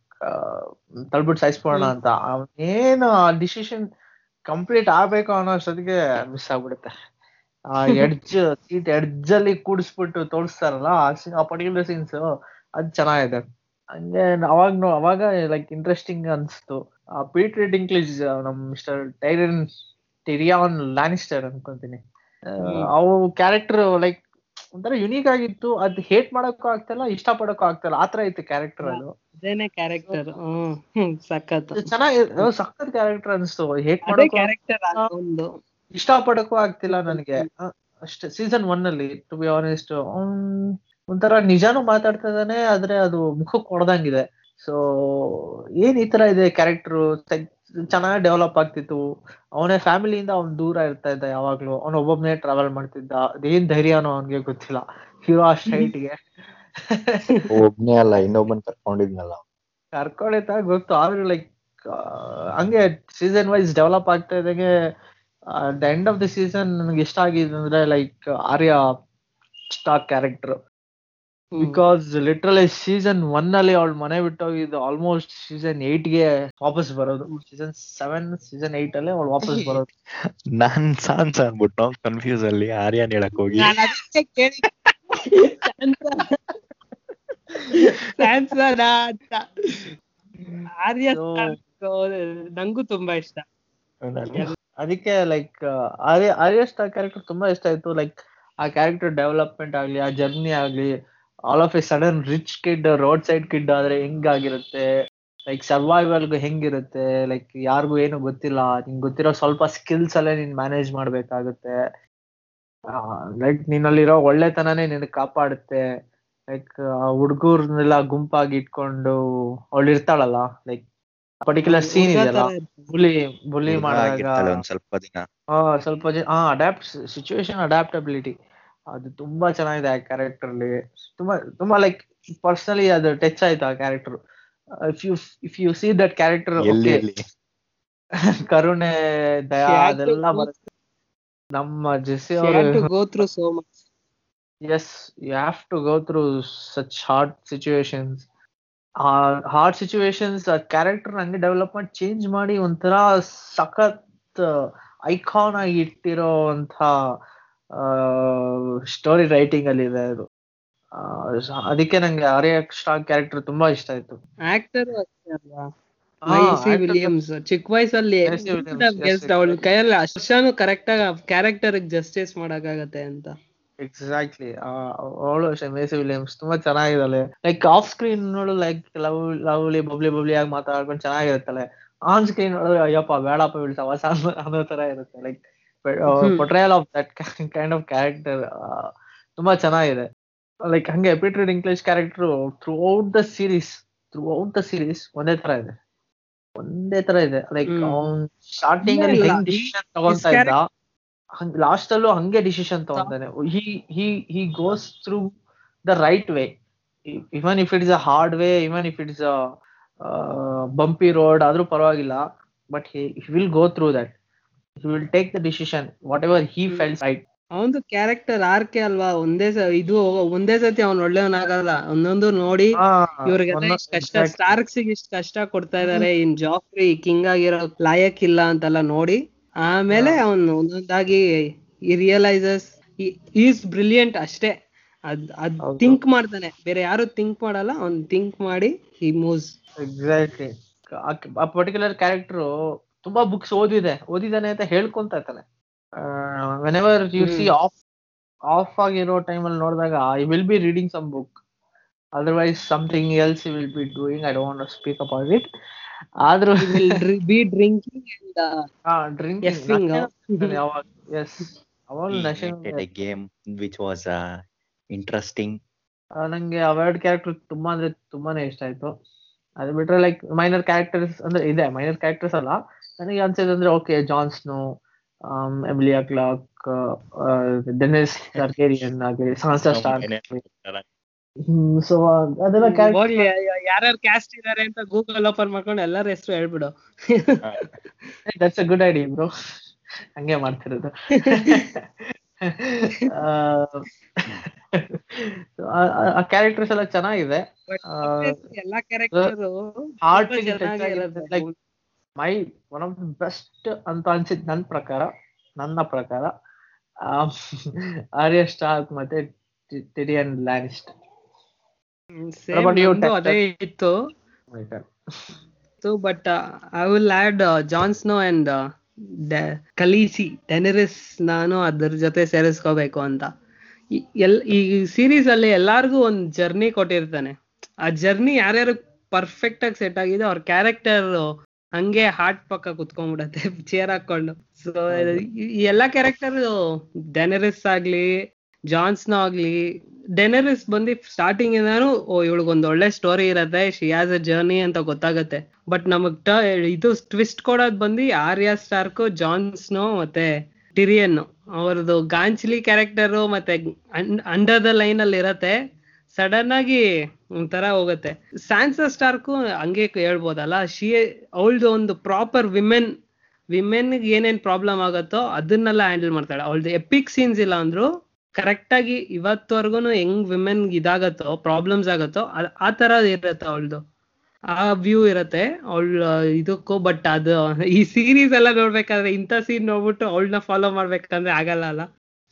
ತಳ್ಬಿಟ್ಟು ಸಾಯಿಸ್ಬೋಣ ಅಂತ. ಅವನೇನು ಆ ಡಿಸಿಷನ್ ಕಂಪ್ಲೀಟ್ ಆಗ್ಬೇಕು ಅನ್ನೋ ಅಷ್ಟೊತ್ತಿಗೆ ಮಿಸ್ ಆಗ್ಬಿಡುತ್ತೆ. ಆ ಎಡ್ಜ್ ಸೀಟ್ ಎಡ್ಜ್ ಅಲ್ಲಿ ಕೂಡಿಸ್ಬಿಟ್ಟು ತೋರಿಸ್ತಾರಲ್ಲ ಆ ಸೀನ್ ಆ ಪರ್ಟಿಕ್ಯುಲರ್ ಸೀನ್ಸ್ ಅದ್ ಚೆನ್ನಾಗಿದೆ. ಹಂಗೆ ಅವಾಗ ನೋ- ಅವಾಗ ಲೈಕ್ ಇಂಟ್ರೆಸ್ಟಿಂಗ್ ಅನ್ಸ್ತು. ಆ ಪೀಟರ್ ಡಿಂಕ್ಲಿಜ್ ನಮ್ ಮಿಸ್ಟರ್ ಟೈರನ್ ಟಿರಿಯಾನ್ ಲ್ಯಾನಿಸ್ಟರ್ ಅನ್ಕೊಂತೀನಿ. ಅವು ಕ್ಯಾರೆಕ್ಟರ್ ಲೈಕ್ ಒಂಥರ ಯುನೀಕ್ ಆಗಿತ್ತು. ಅದ್ ಹೇಟ್ ಮಾಡಕ್ಕೂ ಆಗ್ತಿಲ್ಲ ಇಷ್ಟ ಪಡಕ್ಕೂ ಆಗ್ತಿಲ್ಲ ಆತರ ಇತ್ತು ಕ್ಯಾರೆಕ್ಟರ್ ಅದು. ಅದೇನೆ ಕ್ಯಾರೆಕ್ಟರ್ ಸಖತ್ ಚೆನ್ನಾಗಿ ಸಖತ್ ಕ್ಯಾರೆಕ್ಟರ್ ಅನಿಸ್ತು. ಹೇಟ್ ಮಾಡೋ ಕ್ಯಾರೆಕ್ಟರ್ ಒಂದು. ಇಷ್ಟ ಪಡಕ್ಕೂ ಆಗ್ತಿಲ್ಲ ನನಗೆ. ಅಷ್ಟೇ. ಸೀಸನ್ ಒನ್ ಅಲ್ಲಿ ಟು ಬಿ ಆನೆಸ್ಟ್ ಒಂಥರ ನಿಜಾನು ಮಾತಾಡ್ತಾ ಇದ್ದಾನೆ ಆದ್ರೆ ಅದು ಮುಖಕ್ಕೆ ಹೊಡೆದಂಗಿದೆ ಸೊ ಏನ್ ಈ ತರ ಇದೆ ಕ್ಯಾರೆಕ್ಟರ್ ಚೆನ್ನಾಗಿ ಡೆವಲಪ್ ಆಗ್ತಿತ್ತು. ಅವನೇ ಫ್ಯಾಮಿಲಿಯಿಂದ ಅವ್ನು ದೂರ ಇರ್ತಾ ಇದ್ದ ಯಾವಾಗ್ಲೂ. ಅವ್ನ ಒಬ್ಬೊಬ್ನೇ ಟ್ರಾವೆಲ್ ಮಾಡ್ತಿದ್ದ. ಅದೇನ್ ಧೈರ್ಯನೋ ಅವನ್ಗೆ ಗೊತ್ತಿಲ್ಲ. ಹೀರೋ ಅಷ್ಟ್ ಹೈಟ್ಗೆ ಒಬ್ನೇ ಅಲ್ಲ ಇನ್ನೊಬ್ಬನ್ ಕರ್ಕೊಂಡಿದ್ನಲ್ಲ ಕರ್ಕೊಂಡಿದ್ದ ಗೊತ್ತು. ಆದ್ರೆ ಲೈಕ್ ಹಂಗೆ ಸೀಸನ್ ವೈಸ್ ಡೆವಲಪ್ ಆಗ್ತಾ ಇದ್ದಂಗೆ the end of the season ನನಗೆ ಇಷ್ಟ ಆಗಿದೆ ಅಂದ್ರೆ like Arya Stark character because literally season one ಅಲ್ಲಿ ಅವಳು ಮನೆ ಬಿಟ್ಟೋಗಿದ್ದು ಆಲ್ಮೋಸ್ಟ್ ಸೀಸನ್ ಏಟ್ಗೆ ವಾಪಸ್ ಬರೋದು. ಸೀಸನ್ ಸೆವೆನ್ ಸೀಸನ್ ಏಟ್ ಅಲ್ಲಿ ಅವಳು ವಾಪಸ್ ಬರೋದು. ನಾನ್ ಸಾನ್ಸ್ ಅನ್ಬಿಟ್ಟು ಕನ್ಫ್ಯೂಸ್ ಅಲ್ಲಿ ಆರ್ಯನ್ ಹೇಳಕ್ ಹೋಗಿ. ನಾನು ಅದಕ್ಕೆ ಕೇಳಿ ಸ್ಯಾನ್ಸನ ಅಂತ. ಆರ್ಯ ನಂಗೂ ತುಂಬಾ ಇಷ್ಟ. ಅದಕ್ಕೆ ಲೈಕ್ ಆರ್ಯ ಆರ್ಯ ಕ್ಯಾರೆಕ್ಟರ್ ತುಂಬಾ ಇಷ್ಟ ಆಯ್ತು. ಲೈಕ್ ಆ ಕ್ಯಾರೆಕ್ಟರ್ ಡೆವಲಪ್ಮೆಂಟ್ ಆಗ್ಲಿ ಆ ಜರ್ನಿ ಆಗ್ಲಿ all of a sudden rich kid road side kid ಆದ್ರೆ ಹೆಂಗಾಗಿರುತ್ತೆ? ಲೈಕ್ ಸರ್ವೈವಲ್ಗೂ ಹೆಂಗಿರುತ್ತೆ? ಲೈಕ್ ಯಾರಿಗೂ ಏನು ಗೊತ್ತಿಲ್ಲ. ನಿಂಗೆ ಗೊತ್ತಿರೋ ಸ್ವಲ್ಪ ಸ್ಕಿಲ್ಸ್ ಅಲ್ಲೇ ನೀನ್ ಮ್ಯಾನೇಜ್ ಮಾಡ್ಬೇಕಾಗುತ್ತೆ. ಲೈಕ್ ನಿನ್ನಲ್ಲಿರೋ ಒಳ್ಳೆತನನೇ ನಿನ್ ಕಾಪಾಡುತ್ತೆ. ಲೈಕ್ ಹುಡುಗರ್ನೆಲ್ಲ ಗುಂಪಾಗಿ ಇಟ್ಕೊಂಡು ಅವಳು ಇರ್ತಾಳಲ್ಲ ಲೈಕ್ ಪರ್ಟಿಕ್ಯುಲರ್ ಸೀನ್ ಇದೆಯಲ್ಲ? ಬುಲಿ ಬುಲಿ ಮಾಡಿದಾಗ ಸ್ವಲ್ಪ ದಿನ. ಆ, ಸ್ವಲ್ಪ ಅಡ್ಯಾಪ್ಟ್ ಸಿಚುವೇಶನ್ ಅಡ್ಯಾಪ್ಟಬಿಲಿಟಿ ಅದು ತುಂಬಾ ಚೆನ್ನಾಗಿದೆ ಆ ಕ್ಯಾರೆಕ್ಟರ್ ಅಲ್ಲಿ. ತುಂಬಾ ತುಂಬಾ ಲೈಕ್ ಪರ್ಸನಲಿ ಅದು ಟಚ್ ಆಯ್ತು ಆ character if you if you see that character ಕರುಣೆ ದಯಾ ಅದೆಲ್ಲ ಬರುತ್ತೆ. ನಮ್ಮ ಜೆಸಿ ಅವರು go through so as you have to go through such hard situations hard situations ಆ ಕ್ಯಾರೆಕ್ಟರ್ ಹಂಗೆ ಡೆವಲಪ್ಮೆಂಟ್ ಚೇಂಜ್ ಮಾಡಿ ಒಂಥರ ಸಖತ್ ಐಕಾನ್ ಆಗಿ ಇಟ್ಟಿರೋಂಥ ಸ್ಟೋರಿ ರೈಟಿಂಗ್ ಅಲ್ಲಿ ಇದೆ ಅದು. ಅದಕ್ಕೆ ನಂಗೆ ಆರ್ಯ ಸ್ಟಾರ್ ಕ್ಯಾರೆಕ್ಟರ್ ತುಂಬಾ ಇಷ್ಟ ಆಯ್ತು. ಆಕ್ಟರ್ ವಿಲಿಯಮ್ಸ್ ಚಿಕ್ಕ ವಯಸ್ಸಲ್ಲಿ ಅವಳ? ಕೈಯಲ್ಲಿ ಅಷ್ಟನು ಕರೆಕ್ಟ್ ಆಗಿ ಕ್ಯಾರೆಕ್ಟರ್ ಜಸ್ಟಿಸ್ ಮಾಡಕ್ಕಾಗತ್ತೆ ಅಂತ. ಎಕ್ಸಾಕ್ಟ್ಲಿ ಅವಳು ಅಷ್ಟೇ ಮೇಸಿ ವಿಲಿಯಮ್ಸ್ ತುಂಬಾ ಚೆನ್ನಾಗಿದ್ದಾಳೆ. ಲೈಕ್ ಆಫ್ ಸ್ಕ್ರೀನ್ ನೋಡು like love lovely bubbly bubbly ಆಗಿ ಮಾತಾಡ್ಕೊಂಡು ಚೆನ್ನಾಗಿರುತ್ತಲ್ಲ ಆನ್ ಸ್ಕ್ರೀನ್ ನೋಡಿದ್ರೆ ಅಯ್ಯಪ್ಪ ಬೇಡಪ್ಪ ಬೀಳ್ತಾವ ಅನ್ನೋ ತರ ಇರುತ್ತೆ. Like. Portrayal of that kind of character ತುಂಬಾ ಚೆನ್ನಾಗಿದೆ. ಲೈಕ್ ಹಂಗೆ Peter Dinklage character throughout the series throughout the series ಒಂದೇ ತರ ಇದೆ. ಒಂದೇ ತರ ಇದೆ. ಲೈಕ್. ಅವ್ನ್ ಸ್ಟಾರ್ಟಿಂಗ್ ಅಲ್ಲಿ ಹೆಂಗ್ ಡಿಸಿಷನ್ ತಗೊಂತಾ ಇದ್ದ ಹಂಗ್ ಲಾಸ್ಟ್ ಅಲ್ಲೂ ಹಂಗೆ decision ತಗೊಂತಾನೆ. He he he goes through the right way even if it is a hard way even if it is a bumpy road ಆದ್ರೂ ಪರವಾಗಿಲ್ಲ. But he will go through that he will take the decision what he feels right ಅವನದು character ಆರ್ಕೆ ಅಲ್ವಾ? ಒಂದೇ ಇದು ಒಂದೇ ಸತಿ ಅವ್ನ್ ಒಳ್ಳೆಯವನಾಗಲ್ಲ. ಒಂದೊಂದು ನೋಡಿ ಇವ್ರಿಗೆ ಇಷ್ಟ ಕಷ್ಟ. ಸ್ಟಾರ್ಕ್ಸ್ ಇಷ್ಟ ಕಷ್ಟ ಕೊಡ್ತಾ ಇದಾರೆ. ಇನ್ ಜಾಫ್ರಿ ಕಿಂಗ್ ಆಗಿರೋ ಲಾಯಕ್ ಇಲ್ಲ ಅಂತೆಲ್ಲ ನೋಡಿ. ಆಮೇಲೆ ಅವನು ಒಂದೊಂದಾಗಿ ಈ ರಿಯಲೈಸಸ್ ಈಸ್ ಬ್ರಿಲಿಯಂಟ್ ಅಷ್ಟೇ. ಅದ್ ಅದ್. ಥಿಂಕ್ ಮಾಡ್ತಾನೆ. ಬೇರೆ ಯಾರು ಥಿಂಕ್ ಮಾಡಲ್ಲ ಅವ್ನ್ ಥಿಂಕ್ ಮಾಡಿ ಹಿ ಮೂವ್ಸ್ ಎಕ್ಸಾಕ್ಟ್ಲಿ ಆ ಪರ್ಟಿಕ್ಯುಲರ್ ಕ್ಯಾರೆಕ್ಟರ್ ತುಂಬಾ ಬುಕ್ಸ್ ಓದಿದೆ ಓದಿದಾನೆ ಅಂತ ಹೇಳ್ಕೊಂತ ಇರ್ತಾನೆ. Whenever you see off off ಆಗಿರೋ ಟೈಮ್ ಅಲ್ಲಿ ನೋಡಿದಾಗ I will be reading some book otherwise something else will be doing I don't speak about it ಆದ್ರೂ ಬಿ ಡ್ರಿಂಕಿಂಗ್ ಡ್ರಿಂಕ್ Effing. ಯಾವಾಗ? ಎಸ್ ಅವಾಗ ನಶೆ a game which was uh, interesting. ಆ, ನಂಗೆ award character ತುಂಬಾ ಅಂದ್ರೆ ತುಂಬಾನೇ ಇಷ್ಟ ಆಯ್ತು. ಅದು ಬಿಟ್ರೆ ಲೈಕ್ ಮೈನರ್ ಕ್ಯಾರೆಕ್ಟರ್ಸ್ ಅಂದ್ರೆ ಇದೆ ಮೈನರ್ ಕ್ಯಾರೆಕ್ಟರ್ಸ್ ಅಲ್ಲ. ನನಗೆ ಅನ್ಸಿದೆ ಅಂದ್ರೆ okay Jon Snow Emilia Clarke Daenerys Targaryen ಆಗಲಿ ಸಾನ್ಸಾ ಸ್ಟಾರ್ ಸೊ ಅದೆಲ್ಲ ಯಾರ್ಯಾರು ಕ್ಯಾಸ್ಟ್ ಇದಾರೆ ಅಂತ ಗೂಗಲ್ ಓಪನ್ ಮಾಡ್ಕೊಂಡು ಎಲ್ಲರ ಹೆಸರು ಹೇಳ್ಬಿಡು. That's a good idea bro ಹಂಗೆ ಮಾಡ್ತಿರೋದು. ಆ ಕ್ಯಾರೆಕ್ಟರ್ಸ್ ಎಲ್ಲ ಚೆನ್ನಾಗಿದೆ. ಆ, ಎಲ್ಲಾ character heart my one of the best ಅಂತ ಅನ್ಸಿದ್ ನನ್ನ ಪ್ರಕಾರ ನನ್ನ ಪ್ರಕಾರ ಆರ್ಯ ಸ್ಟಾರ್ಕ್ ಮತ್ತೆ ಟಿಡಿಯನ್ ಲ್ಯಾನಿಸ್ಟ್? ಅದೇ ಇತ್ತು. But I will add Jon Snow and Khaleesi Daenerys ನಾನು ಅದ್ರ ಜೊತೆ ಸೇರಿಸ್ಕೋಬೇಕು ಅಂತ. ಎಲ್ ಈ ಸೀರೀಸ್ ಅಲ್ಲಿ ಎಲ್ಲಾರ್ಗು ಒಂದ್ ಜರ್ನಿ ಕೊಟ್ಟಿರ್ತಾನೆ. ಆ ಜರ್ನಿ ಯಾರ್ಯಾರು ಪರ್ಫೆಕ್ಟ್ ಆಗಿ ಸೆಟ್ ಆಗಿದೆ ಅವ್ರ ಕ್ಯಾರೆಕ್ಟರ್ ಹಂಗೆ ಹಾರ್ಟ್ ಪಕ್ಕ ಕುತ್ಕೊಂಡ್ಬಿಡತ್ತೆ ಚೇರ್ ಹಾಕೊಂಡು ಸೊ ಈ ಎಲ್ಲಾ ಕ್ಯಾರೆಕ್ಟರ್ ಡೆನರಿಸ್ ಆಗ್ಲಿ ಜಾನ್ಸ್ನ ಆಗ್ಲಿ ಡೆನರಿಸ್ ಬಂದು ಸ್ಟಾರ್ಟಿಂಗ್ ಇಂದಾನು ಓ ಇವಳಿಗೊಂದ್ ಒಳ್ಳೆ ಸ್ಟೋರಿ ಇರತ್ತೆ ಶಿ ಹ್ಯಾಸ್ ಅ ಜರ್ನಿ ಅಂತ ಗೊತ್ತಾಗತ್ತೆ. ಬಟ್ ನಮಗ್ ಇದು ಟ್ವಿಸ್ಟ್ ಕೊಡೋದ್ ಬಂದು ಆರ್ಯ ಸ್ಟಾರ್ಕ್ ಜಾನ್ಸ್ನೋ ಮತ್ತೆ ಟಿರಿಯನ್ ಅವ್ರದ್ದು ಗಾಂಚ್ಲಿ ಕ್ಯಾರೆಕ್ಟರ್ ಮತ್ತೆ ಅಂಡರ್ ದ ಲೈನ್ ಅಲ್ಲಿ ಇರತ್ತೆ. ಸಡನ್ ಆಗಿ ಒಂಥರ ಹೋಗುತ್ತೆ. ಸ್ಯಾನ್ಸಾ ಸ್ಟಾರ್ಕು ಹಂಗೆ ಹೇಳ್ಬೋದಲ್ಲ ಶಿ ಅವಳ್ದು ಒಂದು ಪ್ರಾಪರ್ ವಿಮೆನ್ ವಿಮೆನ್ ಏನೇನ್ ಪ್ರಾಬ್ಲಮ್ ಆಗುತ್ತೋ ಅದನ್ನೆಲ್ಲ ಹ್ಯಾಂಡಲ್ ಮಾಡ್ತಾಳೆ. ಅವಳ್ದು ಎಪಿಕ್ ಸೀನ್ಸ್ ಇಲ್ಲ ಅಂದ್ರು ಕರೆಕ್ಟ್ ಆಗಿ ಇವತ್ತವರೆಗೂ ಹೆಂಗ್ ವಿಮೆನ್ ಇದಾಗತ್ತೋ ಪ್ರಾಬ್ಲಮ್ಸ್ ಆಗತ್ತೋ ಆ- ತರ ಇರತ್ತೆ ಅವಳ್ದು. ಆ ವ್ಯೂ ಇರತ್ತೆ ಅವಳ, ಇದಕ್ಕೂ ಬಟ್ ಅದು ಈ ಸೀರೀಸ್ ಎಲ್ಲ ನೋಡ್ಬೇಕಾದ್ರೆ ಇಂಥ ಸೀನ್ ನೋಡ್ಬಿಟ್ಟು ಅವಳನ್ನ ಫಾಲೋ ಮಾಡ್ಬೇಕಂದ್ರೆ ಆಗಲ್ಲ ಅಲ್ಲ?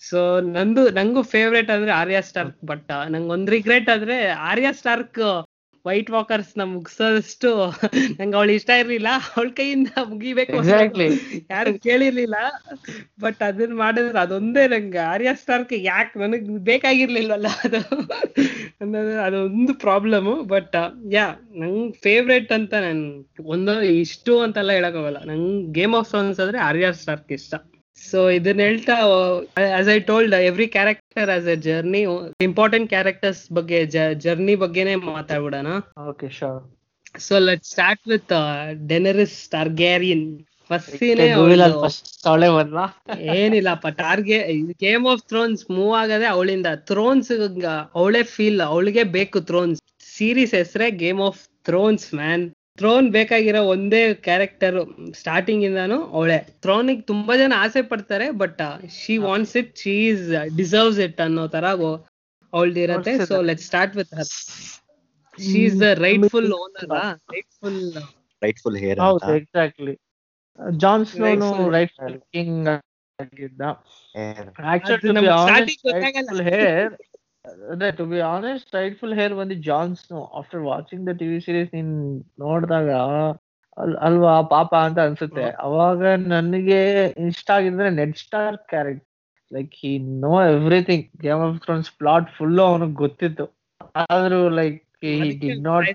ಸೊ ನಂದು ನಂಗೂ ಫೇವ್ರೇಟ್ ಅಂದ್ರೆ ಆರ್ಯ ಸ್ಟಾರ್ಕ್ ಬಟ್ ನಂಗೆ ಒಂದ್ ರಿಗ್ರೆಟ್ ಆದ್ರೆ ಆರ್ಯ ಸ್ಟಾರ್ಕ್ ವೈಟ್ ವಾಕರ್ಸ್ನ ಮುಗಿಸೋದಷ್ಟು ನಂಗೆ ಅವಳು ಇಷ್ಟ ಇರ್ಲಿಲ್ಲ. ಅವಳ ಕೈಯಿಂದ ಮುಗಿಬೇಕು ಯಾರು ಕೇಳಿರ್ಲಿಲ್ಲ. ಬಟ್ ಅದನ್ನ ಮಾಡಿದ್ರೆ ಅದೊಂದೇ ನಂಗೆ ಆರ್ಯ ಸ್ಟಾರ್ಕ್ ಯಾಕೆ ನನಗ್ ಬೇಕಾಗಿರ್ಲಿಲ್ವಲ್ಲ ಅದು? ಅನ್ನೋದು ಅದೊಂದು ಪ್ರಾಬ್ಲಮ್ ಬಟ್ ಯಾ ನಂಗ್ ಫೇವ್ರೇಟ್ ಅಂತ ನನ್ ಒಂದು ಇಷ್ಟು ಅಂತೆಲ್ಲ ಹೇಳಕ್ ಹೋಗಲ್ಲ ನಂಗ್ ಗೇಮ್ ಆಫ್ ಸೋನ್ಸ್ ಆದ್ರೆ ಆರ್ಯ ಸ್ಟಾರ್ಕ್ ಇಷ್ಟ. ಸೊ ಇದನ್ನ ಹೇಳ್ತಾ as I told every character as a journey important characters ಬಗ್ಗೆ ಜರ್ನಿ ಬಗ್ಗೆನೆ ಮಾತಾಡ್ಬಿಡೋಣ. Okay sure so let start with Daenerys Targaryen first ಏನಿಲ್ಲಪ್ಪ ಟಾರ್ಗೆ ಗೇಮ್ ಆಫ್ ಥ್ರೋನ್ಸ್ ಮೂವ್ ಆಗದೆ ಅವಳಿಂದ. ಥ್ರೋನ್ಸ್ ಅವಳೇ ಫೀಲ್ ಅವಳಿಗೆ ಬೇಕು ಥ್ರೋನ್ಸ್ ಸೀರೀಸ್ ಹೆಸರೇ Game of Thrones man throne ಬೇಕಾಗಿರೋ ಒಂದೇ ಕ್ಯಾರೆಕ್ಟರ್ ಸ್ಟಾರ್ಟಿಂಗ್ ಇಂದಾನು ಅವಳೆ ಥ್ರೋನಿಗೆ ತುಂಬಾ ಜನ ಆಸೆ ಪಡ್ತಾರೆ but she wants it she is deserves it ಅನ್ನೋ ತರ ಅವಳ್ದಿರತ್ತೆ so let start with her she is the rightful owner rightful rightful heir ಹೌದು ಎಕ್ಸಾಕ್ಟ್ಲಿ ಜಾನ್ ಸ್ನೋನು ರೈಟ್ ಫುಲ್ ಕಿಂಗ್ ಆಗಿದ್ದ. ಆಕ್ಚುಲಿ ನಮಗೆ ಸ್ಟಾರ್ಟಿಂಗ್ ಗೊತ್ತಾಗಲ್ಲ. ಹೇರ್ ಅದೇ to be honest rightful heir ಬಂದಿ Jon's. After watching the TV series ನೀನ್ ನೋಡಿದಾಗ ಅಲ್- ಅಲ್ವಾ ಪಾಪ ಅಂತ ಅನ್ಸುತ್ತೆ. ಅವಾಗ ನನಗೆ ಇಷ್ಟ ಆಗಿದ್ರೆ Ned Stark character like he know everything Game of Thrones plot full ಅವನಿಗೆ ಗೊತ್ತಿತ್ತು. ಆದ್ರೂ like he did not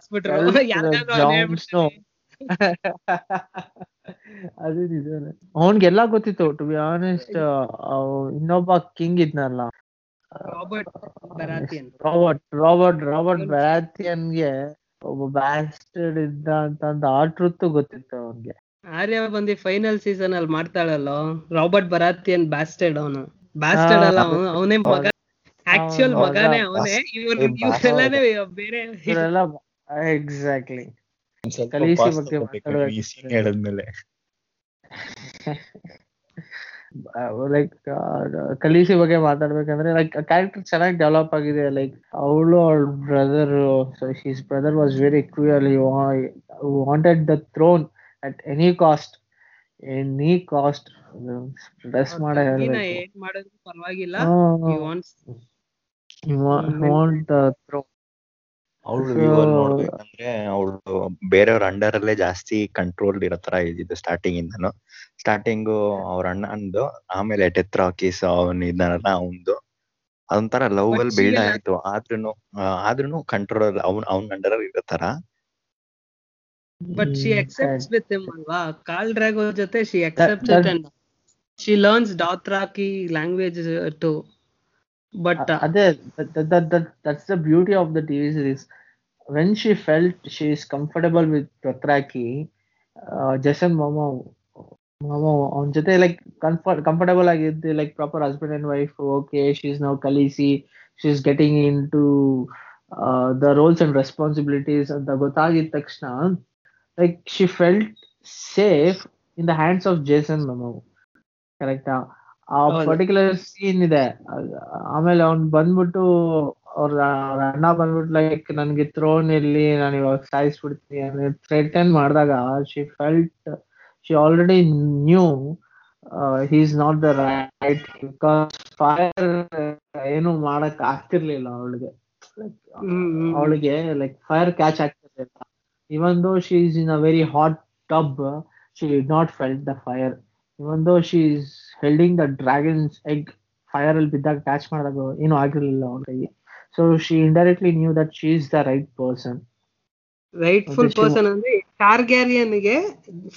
Jon Snow ಅದೇ. ನಿಜಾನೆ. ಅವನ್ಗೆಲ್ಲ ಗೊತ್ತಿತ್ತು ಟು ಬಿ ಆನೆಸ್ಟ್ ಇನ್ನೊಬ್ಬ ಕಿಂಗ್ ಇದ್ನಲ್ಲ. Robert Baratheon Robert Robert Robert ಬ್ಯಾರಾಥಿಯನ್ಗೆ ಒಬ್ಬ ಬ್ಯಾಸ್ಟರ್ಡ್ ಇದ್ದ ಅಂತ ಆ ಟ್ರುತ್ ಗೊತ್ತಿತ್ತು ಅವನ್ಗೆ. ಆರ್ಯ ಬಂದಿ ಫೈನಲ್ ಸೀಸನ್ ಅಲ್ಲಿ ಮಾಡ್ತಾಳಲ್ಲ? ರಾಬರ್ಟ್ ಬರಾತಿಯನ್ ಬ್ಯಾಸ್ಟೆಡ್ ಅವನು. ಬ್ಯಾಸ್ಟೆಡ್ ಅಲ್ಲ ಅವನು. ಅವನೇ ಮಗ. ಆಕ್ಚುಯಲ್ ಮಗನೇ. ಅವನೇ. ಇವನು ಇವರೆಲ್ಲಾನೇ ಬೇರೆ ಇವರೆಲ್ಲ ಎಕ್ಸಾಕ್ಟ್ಲಿ ಕಲೀಸಿ ಬಗ್ಗೆ ಮಾತಾಡೋದು ಹೇಳಿದ್ಮೇಲೆ. ಲೈಕ್ ಕಲೀಸಿ ಬಗ್ಗೆ ಮಾತಾಡ್ಬೇಕಂದ್ರೆ ಲೈಕ್ ಕ್ಯಾರೆಕ್ಟರ್ ಚೆನ್ನಾಗಿ ಡೆವಲಪ್ ಆಗಿದೆ. ಲೈಕ್ ಅವಳು ಅವಳ brother his his brother was very cruel wanted the throne at any cost any cost dress ಮಾಡೇ ಪರವಾಗಿಲ್ಲ. ವಾಂಟ್ ಥ್ರೋನ್ ಅವಳು ನೋಡ್ಬೇಕಂದ್ರೆ ಅವಳು ಬೇರೆಯವ್ರ ಅಂಡರ್ ಅಲ್ಲೇ ಜಾಸ್ತಿ ಕಂಟ್ರೋಲ್ ಇರೋ ತರ ಇದ್ದಿದ್ದು ಸ್ಟಾರ್ಟಿಂಗ್ ಇಂದನು. ಸ್ಟಾರ್ಟಿಂಗ್ ಅವ್ರ ಅಣ್ಣಂದು ಆಮೇಲೆ ಟೆತ್ರಾಕಿಸ್ ಅವನ್ ಇದ್ದಾನಲ್ಲ ಅವಂದು ಅದೊಂಥರ ಲವ್ But ಅಲ್ಲಿ she ಬಿಲ್ಡ್ ಆಯ್ತು. ಆದ್ರೂನು ಆದ್ರೂನು ಕಂಟ್ರೋಲ್ ಅವ್ನ್ ಅವ್ನ್ ಅಂಡರ್ ಅಲ್ಲಿ ಇರೋ ತರ. But she accepts with him ಅಲ್ವಾ? ಕಾಲ್ ಡ್ರಾಗೋ ಜೊತೆ she accepts it and she learns Dothraki language too but Uh, ಅದೇ that, that, that, that, that's the beauty of the TV series. When she felt she is comfortable with Dothraki, uh, Jason Momo, Momo ಅವನ ಜೊತೆ like comfort comfortable ಆಗಿದ್ದು like proper husband and wife okay she is now Khaleesi she is getting into the roles and responsibilities ಅಂತ ಗೊತ್ತಾಗಿದ ತಕ್ಷಣ like she felt safe in the hands of Jason Momo ಕರೆಕ್ಟಾ ಆ particular scene ಇದೆ. ಆಮೇಲೆ ಅವ್ನ್ ಬಂದ್ಬಿಟ್ಟು ಅವ್ರ ಅಣ್ಣ ಬಂದ್ಬಿಟ್ಟು ಲೈಕ್ ನನ್ಗೆ ಥ್ರೋನ್ ಇಲ್ಲಿ ನಾನು ಇವಾಗ ಸಾಯಿಸ್ಬಿಡ್ತೀನಿ ಥ್ರೆಟನ್ ಮಾಡಿದಾಗ she felt she already knew he's not the right because fire ಏನು ಮಾಡಕ್ ಆಗ್ತಿರ್ಲಿಲ್ಲ ಅವಳಿಗೆ. ಅವಳಿಗೆ ಲೈಕ್ ಫೈರ್ ಕ್ಯಾಚ್ ಆಗ್ತಿರ್ಲಿಲ್ಲ. Even though she is in a very hot tub she did not felt the fire even though she is holding the dragons egg fire ಅಲ್ಲಿ ಬಿದ್ದಾಗ ಕ್ಯಾಚ್ ಮಾಡಿದಾಗ ಏನು ಆಗಿರ್ಲಿಲ್ಲ ಅವನ ಕೈಗೆ so she indirectly knew that she is the right person rightful person ಅಂದ್ರೆ ಟಾರ್ಗ್ಯಾರಿಯನ್ಗೆ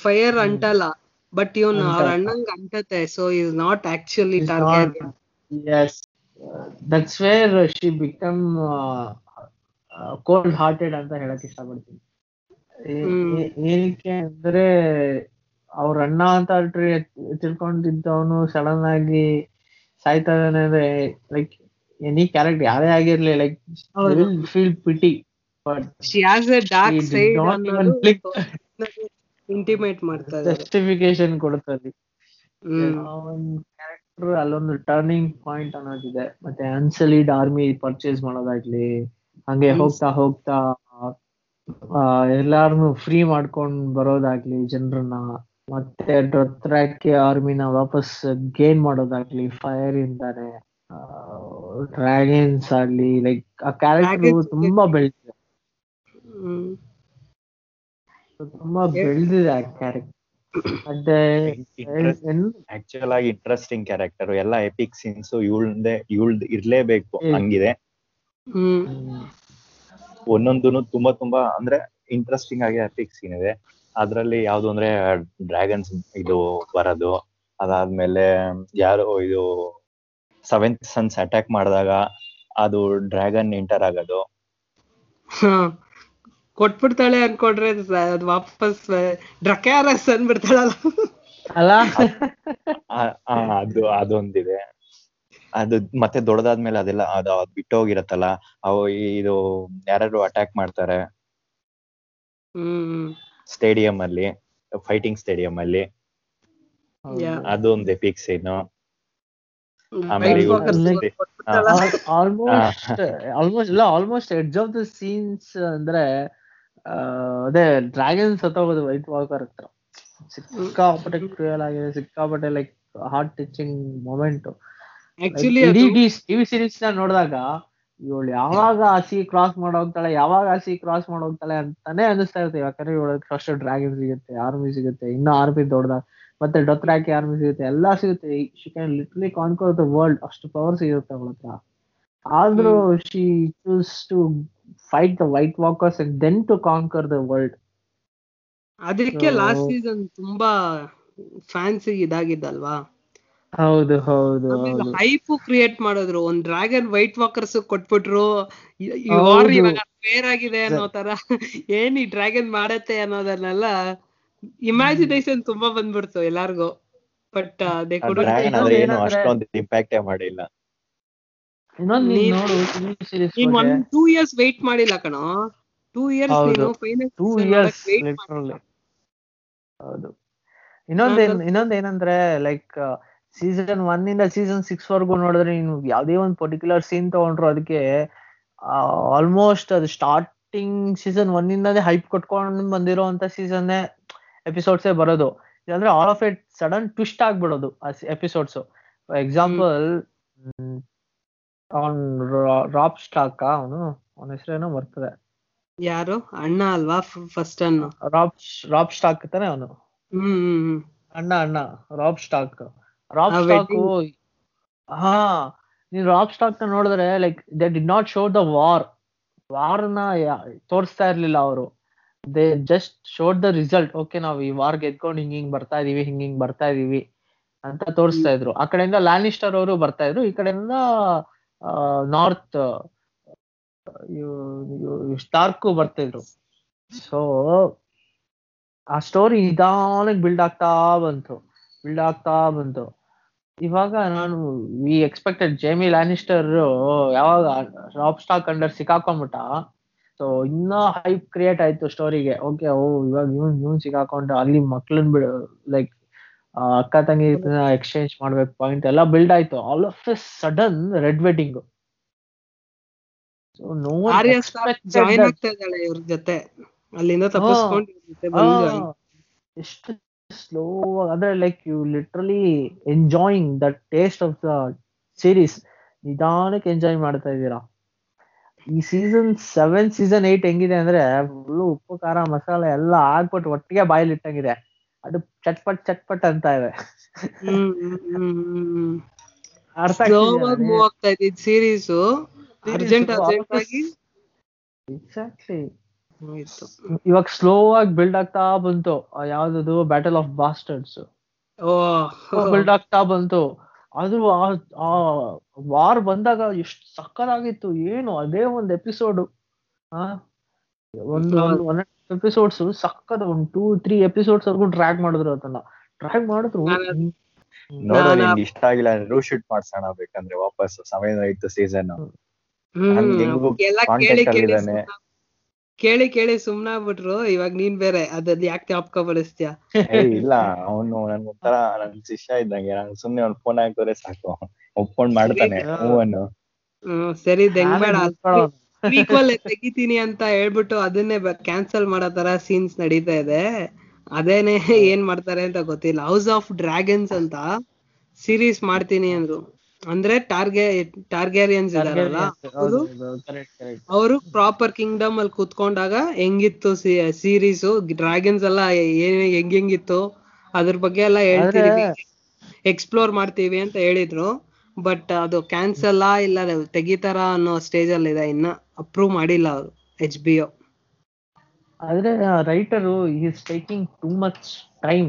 ಫೈರ್ ಹ್ಮ್. ಅಂಟಲ್ಲ ಬಟ್ ಇವನ್ ಅವ್ರ. ಅಣ್ಣಂಗ್ ಅಂಟತ್ತೆ so is not actually Targaryen as that's where she become cold hearted ಅಂತ ಹೇಳಕ್ ಇಷ್ಟಪಡ್ತೀನಿ. ಏನಕ್ಕೆ ಅಂದ್ರೆ ಅವ್ರ ಅಣ್ಣ ಅಂತ ತಿಳ್ಕೊಂಡಿದ್ದವನು ಸಡನ್ ಆಗಿ ಸಾಯ್ತಾನೆ ಅಂದ್ರೆ ಲೈಕ್ ಎನಿ ಕ್ಯಾರೆಕ್ಟರ್ ಯಾರೇ ಆಗಿರ್ಲಿ like will feel pity. Intimate ಮಾಡ್ತಾರೆ ಜಸ್ಟಿಫಿಕೇಶನ್ ಕೊಡ್ತಾರೆ ಕ್ಯಾರೆಕ್ಟರ್ ಅಲ್ಲೊಂದು ಟರ್ನಿಂಗ್ ಪಾಯಿಂಟ್ ಅನ್ನೋದಿದೆ. ಮತ್ತೆ ಅನ್ಸಲಿಡ್ ಆರ್ಮಿ ಪರ್ಚೇಸ್ ಮಾಡೋದಾಗ್ಲಿ ಹಂಗೆ ಹೋಗ್ತಾ ಹೋಗ್ತಾ ಎಲ್ಲಾರನು ಫ್ರೀ ಮಾಡ್ಕೊಂಡ್ ಬರೋದಾಗ್ಲಿ ಜನರನ್ನ. ಮತ್ತೆ ಡೊತ್ರಾಕಿ ಆರ್ಮಿನ ವಾಪಸ್ ಗೇನ್ ಮಾಡೋದಾಗ್ಲಿ ಫೈರ್ ಇಂದಾನೆ ಡ್ರ್ಯಾಗನ್ಸ್ ಆಗ್ಲಿ ಲೈಕ್ ಆ ಕ್ಯಾರೆಕ್ಟರ್ ತುಂಬಾ ಬೆಳೆದಿದೆ. ತುಂಬಾ ಬೆಳೆದಿದೆ ಆ ಕ್ಯಾರೆಕ್ಟರ್ ಮತ್ತೆ ಆಕ್ಚುಯಲ್ ಆಗಿ ಇಂಟ್ರೆಸ್ಟಿಂಗ್ ಕ್ಯಾರೆಕ್ಟರ್ ಎಲ್ಲ ಎಪಿಕ್ ಸೀನ್ಸ್ ಇವಳ್ದೆ ಇವಳ್ದ್ ಇರ್ಲೇಬೇಕು. ಹಂಗಿದೆ. ಒಂದೊಂದು ತುಂಬಾ ತುಂಬಾ ಅಂದ್ರೆ ಇಂಟ್ರೆಸ್ಟಿಂಗ್ ಆಗಿ ಎಪಿಕ್ ಸೀನ್ ಇದೆ. ಅದ್ರಲ್ಲಿ ಯಾವ್ದು ಅಂದ್ರೆ ಡ್ರ್ಯಾಗನ್ಸ್ ಇದು ಬರೋದು ಅದಾದ್ಮೇಲೆ ಯಾರು ಇದು ಸೆವೆಂತ್ ಸನ್ಸ್ ಅಟ್ಯಾಕ್ ಮಾಡಿದಾಗ ಅದು ಡ್ರ್ಯಾಗನ್ ಎಂಟರ್ ಆಗೋದು. ಕೊಟ್ಬಿಡ್ತಾಳೆ ಅನ್ಕೊಂಡ್ರೆ ಅದು ವಾಪಸ್ ಡ್ರಕ್ಯಾರಸ್ ಅಂದ್ಬಿಡ್ತಾಳಲ್ಲ ಅಲ್ಲ? ಅದು ಅದೊಂದಿದೆ. ಅದು ಮತ್ತೆ ದೊಡ್ಡದಾದ್ಮೇಲೆ ಅದೆಲ್ಲ ಅದು ಅದ್ ಬಿಟ್ಟೋಗಿರತ್ತಲ್ಲ ಅವು ಇದು ಯಾರು ಅಟ್ಯಾಕ್ ಮಾಡ್ತಾರೆ. ಹ್ಮ್. ಸ್ಟೇಡಿಯಂ ಅಲ್ಲಿ ಫೈಟಿಂಗ್ ಸ್ಟೇಡಿಯಂ ಅಲ್ಲಿ ಅದೊಂದು ಅದು ಒಂದು ಎಪಿಕ್ ಸೀನ್. ಆಲ್ಮೋಸ್ಟ್ ಆಲ್ಮೋಸ್ಟ್ ಇಲ್ಲ almost edge of the scenes ಅಂದ್ರೆ ಆ, ಅದೇ ಡ್ರ್ಯಾಗನ್ ಸತ್ತೋಗೋದು ವೈಟ್ ವಾಕರ್ ಹತ್ರ. ಸಿಕ್ಕಾಪಟ್ಟೆ ಕ್ರಿಯಲ್ ಆಗಿದೆ ಸಿಕ್ಕಾಪಟ್ಟೆ like heart touching moment TV ಸೀರೀಸ್ನ ನೋಡಿದಾಗ ಇವಳು ಯಾವಾಗ ಹಸಿ ಕ್ರಾಸ್ ಮಾಡೋಗ್ತಾಳೆ ಯಾವಾಗ ಹಸಿ ಕ್ರಾಸ್ ಮಾಡೋಗ್ತಾಳೆ ಅಂತಾನೆ ಅನಿಸ್ತಾ ಇರುತ್ತೆ. ಯಾಕಂದ್ರೆ ಇವಳಿಗೆ ಫಸ್ಟ್ ಡ್ರ್ಯಾಗನ್ ಸಿಗುತ್ತೆ ಆರ್ಮಿ ಸಿಗುತ್ತೆ ಇನ್ನು ಆರ್ಮಿ ದೊಡ್ಡದಾಗ ಮತ್ತೆ ಡೊತ್ರಾಕಿ ಆರ್ಮಿ ಸಿಗುತ್ತೆ ಎಲ್ಲಾ ಸಿಗುತ್ತೆ. She can literally conquer the world ಅಷ್ಟು ಪವರ್ ಸಿಗುತ್ತೆ ಅವಳ ಹತ್ರ. ಆದ್ರೂ she choose to fight the white walkers and then to conquer the world ಅದಕ್ಕೆ ಲಾಸ್ಟ್ ಸೀಸನ್ ತುಂಬಾ ಫ್ಯಾನ್ಸ್ ಇದಾಗಿದ್ದಲ್ವಾ? ಹೌದು ಹೌದು ಹೈಪ್ ಕ್ರಿಯೇಟ್ ಮಾಡಿದ್ರು. ಒಂದ್ ಡ್ರ್ಯಾಗನ್ ವೈಟ್ ವಾಕರ್ಸ್ ಕೊಟ್ಬಿಟ್ರು. ಇವಾಗ ಫೇರ್ ಆಗಿದೆ ಅನ್ನೋ ತರ. ಏನ್ ಈ ಡ್ರ್ಯಾಗನ್ ಮಾಡತ್ತೆ ಅನ್ನೋದನ್ನೆಲ್ಲ ಇಮ್ಯಾಜಿನೇಷನ್ ತುಂಬಾ ಬಂದ್ಬಿಡ್ತು ಎಲ್ಲಾರ್ಗು. ಬಟ್ ಅದೇ ಇಂಪ್ಯಾಕ್ಟೇ ಮಾಡಿಲ್ಲ. ಇನ್ನೊಂದು ನೀನ್ ಒಂದ್ ಟೂ ಇಯರ್ಸ್ ವೇಟ್ ಮಾಡಿಲ್ಲ ಕಣೋ. Two years. ನೀನು ಫೈನಲ್ ಹೌದು. ಇನ್ನೊಂದೇನ್ ಇನ್ನೊಂದ್ ಏನಂದ್ರೆ ಲೈಕ್ ಸೀಸನ್ ಒನ್ ಇಂದ ಸೀಸನ್ ಸಿಕ್ಸ್ ವರ್ಗು ನೋಡಿದ್ರೆ ನೀನು ಯಾವ್ದೇ ಒಂದು ಪರ್ಟಿಕ್ಯುಲರ್ ಸೀನ್ ತಗೊಂಡ್ರು ಅದಕ್ಕೆ ಆಲ್ಮೋಸ್ಟ್ ಅದು ಸ್ಟಾರ್ಟಿಂಗ್ ಸೀಸನ್ ಒನ್ ಇಂದಾನೇ ಹೈಪ್ ಕೊಟ್ಕೊಂಡು ಬಂದಿರೋ ಅಂತ ಸೀಸನ್ ಎಪಿಸೋಡ್ಸೇ ಬರೋದು. ಇಲ್ಲಾಂದ್ರೆ all of it sudden twist ಆಗ್ಬಿಡೋದು ಆ ಎಪಿಸೋಡ್ಸ್ ಫಾರ್ ಎಕ್ಸಾಂಪಲ್ ಅವನ್ ರಾಪ್ ಸ್ಟಾಕ್ ಅವನು ಅವನ ಹೆಸರೇನೋ ಬರ್ತದೆ. ಯಾರು? ಅಣ್ಣ ಅಲ್ವಾ? ಫಸ್ಟ್ ಅಣ್ಣ ರಾಪ್ ರಾಪ್ ಸ್ಟಾಕ್ ತಾನೆ ಅವನು? ಅಣ್ಣ ಅಣ್ಣ ರಾಬ್ ಸ್ಟಾಕ್. ರಾಬ್ ಸ್ಟಾಕ್ ಹಾ ನೀನ್ ರಾಬ್ ಸ್ಟಾಕ್ನ ನೋಡಿದ್ರೆ like they did not show the war ವಾರ್ನ ತೋರಿಸ್ತಾ ಇರ್ಲಿಲ್ಲ ಅವರು. They just showed the result okay ನಾವು ಈ ವಾರ್ ಗೆದ್ಕೊಂಡು ಹಿಂಗ್ ಹಿಂಗ್ ಬರ್ತಾ ಇದೀವಿ ಹಿಂಗ್ ಹಿಂಗ್ ಬರ್ತಾ ಇದೀವಿ ಅಂತ ತೋರಿಸ್ತಾ ಇದ್ರು. ಆ ಕಡೆಯಿಂದ ಲ್ಯಾನಿಸ್ಟರ್ ಅವರು ಬರ್ತಾ ಇದ್ರು. ಈ ಕಡೆಯಿಂದ ನಾರ್ತ್ ಸ್ಟಾರ್ಕು ಬರ್ತಿದ್ರು ಸೊ ಆ ಸ್ಟೋರಿ ನಿಧಾನಕ್ಕೆ ಬಿಲ್ಡ್ ಆಗ್ತಾ ಬಂತು. ಬಿಲ್ಡ್ ಆಗ್ತಾ ಬಂತು. ಇವಾಗ ನಾನು ವಿ ಎಕ್ಸ್ಪೆಕ್ಟೆಡ್ ಜೇಮಿ ಲ್ಯಾನಿಸ್ಟರ್ ಯಾವಾಗ ರಾಬ್ ಸ್ಟಾಕ್ ಅಂಡರ್ ಸಿಕ್ಕಾಕೊಂಡ್ಬಿಟ್ಟ. ಸೊ ಇನ್ನ ಹೈಪ್ ಕ್ರಿಯೇಟ್ ಆಯ್ತು ಸ್ಟೋರಿಗೆ ಓಕೆ ಓ ಇವಾಗ ಇವನ್ ಇವನ್ ಸಿಕ್ಕಾಕೊಂಡ ಅಲ್ಲಿ ಮಕ್ಳನ್ ಬಿಡ ಲೈಕ್ ಅಕ್ಕ ತಂಗಿ ಎಕ್ಸ್ಚೇಂಜ್ ಮಾಡ್ಬೇಕು ಪಾಯಿಂಟ್ ಎಲ್ಲ ಬಿಲ್ಡ್ ಆಯ್ತು. All of a sudden red wedding ಎಷ್ಟು ಸ್ಲೋ ಅಂದ್ರೆ like you literally enjoying the taste of the series ನಿಧಾನಕ್ಕೆ ಎಂಜಾಯ್ ಮಾಡ್ತಾ ಇದ್ದೀರಾ? ಈ ಸೀಸನ್ ಸೆವೆನ್ ಸೀಸನ್ ಏಟ್ ಹೆಂಗಿದೆ ಅಂದ್ರೆ ಫುಲ್ ಉಪ್ಪು ಖಾರ ಮಸಾಲೆ ಎಲ್ಲ ಹಾಕ್ಬಿಟ್ಟು ಒಟ್ಟಿಗೆ ಬಾಯಲ್ಲಿ ಇಟ್ಟಂಗಿದೆ ಅದು ಚಟ್ಪಟ್ ಚಟ್ಪಟ್ ಅಂತ ಇದೆ. ಅರ್ಥ ಆಗ್ತಾ ಇದ್ದಿದ್ ಸೀರೀಸ್ ಅರ್ಜೆಂಟ್ ಅರ್ಜೆಂಟ್ ಆಗಿ. ಎಕ್ಸಾಕ್ಟ್ಲಿ ಇವಾಗ ಸ್ಲೋ ಆಗಿ ಬಿಲ್ಡ್ ಆಗ್ತಾ ಬಂತು. ಯಾವ್ದದು? ಬ್ಯಾಟಲ್ ಆಫ್ ಬಾಸ್ಟರ್ಡ್ಸ್ ಓ ಬಿಲ್ಡ್ ಆಗ್ತಾ ಬಂತು. ಅದು ಆ ವಾರ್ ಬಂದಾಗ ಎಷ್ಟು ಸಕ್ಕತ್ತಾಗಿತ್ತು ಏನು? ಅದೇ ಒಂದು ಎಪಿಸೋಡ್ ಒಂದು. ಒನ್ ಎಪಿಸೋಡ್ಸ್ ಸಕ್ಕದ ಒಂದು ಟೂ ತ್ರೀ ಎಪಿಸೋಡ್ಸ್ ವರ್ಗು ಟ್ರ್ಯಾಕ್ ಮಾಡಿದ್ರು ಅದನ್ನ. ಟ್ರ್ಯಾಕ್ ಮಾಡಿದ್ರು. ನಾನು- ಹ್ಮ್. ನೋಡು ನಾನು- ನಿಂಗೆ ಇಷ್ಟ ಆಗಿಲ್ಲ ರೂಶೂಟ್ ಮಾಡ್ಸೋಣ ಬೇಕಂದ್ರೆ ವಾಪಸ್ ಸಮಯ ಇತ್ತು ಸೀಸನ್ ಕೇಳಿ ಕೇಳಿ ಸುಮ್ನಾಗ್ಬಿಟ್ರು ಇವಾಗ ನೀನ್ ಬೇರೆ ಅದ್ರಲ್ಲಿ ಯಾಕೆ ಜ್ಞಾಪಕ ಬಳಸ್ತೀಯ? ಇಲ್ಲ ಅವನು ನನ್ಗೆ ಒಂಥರ ನನ್ ಶಿಷ್ಯ ಇದ್ದಂಗೆ ನಾನು ಸುಮ್ನೆ ಅವ್ನ್ ಫೋನ್ ಹಾಕಿದ್ರೆ ಸಾಕು. ಒಪ್ಕೊಂಡ್ ಮಾಡ್ತಾನೆ ಹ್ಮ್ ಸರಿ ಹೆಂಗ್ ನಾನೇ ಬೇಡ ನಿಂತ್ಕೊಳ್ಳೋನು. ಪ್ರೀಕ್ವಲ್ ತೆಗಿತೀನಿ ಅಂತ ಹೇಳ್ಬಿಟ್ಟು ಅದನ್ನೇ ಕ್ಯಾನ್ಸಲ್ ಮಾಡೋ ತರ ಸೀನ್ಸ್ ನಡೀತಾ ಇದೆ. ಅದೇನೆ ಏನ್ ಮಾಡ್ತಾರೆ ಅಂತ ಗೊತ್ತಿಲ್ಲ. ಹೌಸ್ ಆಫ್ ಡ್ರ್ಯಾಗನ್ಸ್ ಅಂತ ಸೀರೀಸ್ ಮಾಡ್ತೀನಿ ಅಂದ್ರು. ಅಂದ್ರೆ ಟಾರ್ಗೆ ಟಾರ್ಗೆರಿಯನ್ಸ್ ಇದಾರಲ್ಲ? ಅವರು ಪ್ರಾಪರ್ ಕಿಂಗ್ಡಮ್ ಅಲ್ಲಿ ಕುತ್ಕೊಂಡಾಗ ಹೆಂಗಿತ್ತು ಸೀರೀಸ್ ಡ್ರ್ಯಾಗನ್ಸ್ ಎಲ್ಲ ಏನ್ ಹೆಂಗ್ ಹೆಂಗಿತ್ತು ಅದ್ರ ಬಗ್ಗೆ ಎಲ್ಲ ಹೇಳ್ತೀವಿ ಎಕ್ಸ್ಪ್ಲೋರ್ ಮಾಡ್ತೀವಿ ಅಂತ ಹೇಳಿದ್ರು. ಬಟ್ ಅದು ಕ್ಯಾನ್ಸಲ್ ಇಲ್ಲ ತೆಗಿತಾರ ಅನ್ನೋ ಸ್ಟೇಜ್ ಅಲ್ಲಿ ಇದೆ ಇನ್ನ ಅಪ್ರೂವ್ ಮಾಡಿಲ್ಲ ಅವರು ಎಚ್ ಬಿ ಒ ಆದ್ರೆ writer is taking too much time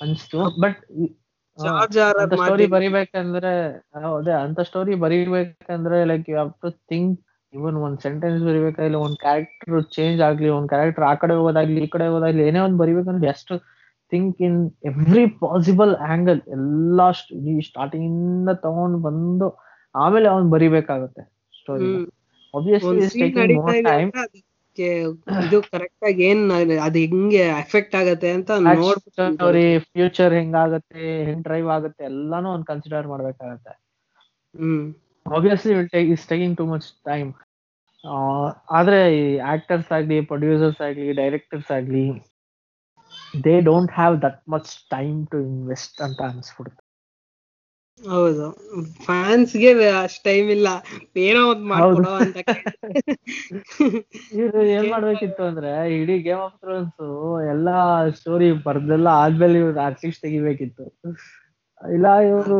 ಅನ್ಸ್ತು. ಬಟ್ ಸ್ಟೋರಿ ಬರಿಬೇಕಂದ್ರೆ ಅದೇ ಅಂತ story ಬರಿಬೇಕಂದ್ರೆ like you have to think even ಒಂದ್ ಸೆಂಟೆನ್ಸ್ ಬರಿಬೇಕಾಗಿಲ್ಲ ಒಂದ್ ಕ್ಯಾರೆಕ್ಟರ್ ಚೇಂಜ್ ಆಗ್ಲಿ ಒಂದ್ ಕ್ಯಾರೆಕ್ಟರ್ ಆ ಕಡೆ ಹೋಗೋದಾಗ್ಲಿ ಈ ಕಡೆ ಹೋಗೋದಾಗ್ಲಿ ಏನೇ ಒಂದ್ ಬರಿಬೇಕಂದ್ರೆ ಎಷ್ಟು think in every possible angle ಎಲ್ಲಾ ಸ್ಟಾರ್ಟಿಂಗ್ ಇಂದ ತಗೊಂಡ್ ಬಂದು ಆಮೇಲೆ ಅವ್ನ್ ಬರಿಬೇಕಾಗುತ್ತೆ ಸ್ಟೋರಿ ಹ್ಮ್. ಅದಕ್ಕೆ ಇದು ಕರೆಕ್ಟ್ ಆಗಿ ಏನ್ ಅದು ಹೆಂಗೆ ಎಫೆಕ್ಟ್ ಆಗತ್ತೆ ಅಂತ ನೋಡ್ಬಿಟ್ಟು ಸ್ಟೋರಿ ಫ್ಯೂಚರ್ ಹೆಂಗಾಗತ್ತೆ ಹೆಂಗ್ ಡ್ರೈವ್ ಆಗುತ್ತೆ ಎಲ್ಲಾನು ಒಂದ್ ಕನ್ಸಿಡರ್ ಮಾಡ್ಬೇಕಾಗತ್ತೆ. ಹ್ಮ್. Obviously is taking too much time ಆದ್ರೆ ಈ ಆಕ್ಟರ್ಸ್ ಆಗ್ಲಿ ಪ್ರೊಡ್ಯೂಸರ್ಸ್ ಆಗ್ಲಿ ಡೈರೆಕ್ಟರ್ಸ್ ಆಗ್ಲಿ they don't have that much time to invest ಅಂತ ಅನ್ಸ್ಬಿಡುತ್ತೆ. ಹೌದು. ಫ್ಯಾನ್ಸ್ಗೆ ಅಷ್ಟ್ ಟೈಮ್ ಇಲ್ಲ. ಏನೋ ಒಂದ್ ಮಾಡ್ಕೊಡೋ ಅಂತ ಇವ್ರು ಏನ್ ಮಾಡ್ಬೇಕಿತ್ತು ಅಂದ್ರೆ ಇಡೀ ಗೇಮ್ ಆಫ್ ಥ್ರೋನ್ಸ್ ಎಲ್ಲಾ ಸ್ಟೋರಿ ಬರ್ದೆಲ್ಲ ಆದ್ಮೇಲೆ ಇವ್ರು ಆರ್ಟಿಸ್ಟ್ ತೆಗಿಬೇಕಿತ್ತು. ಇಲ್ಲ ಇವರು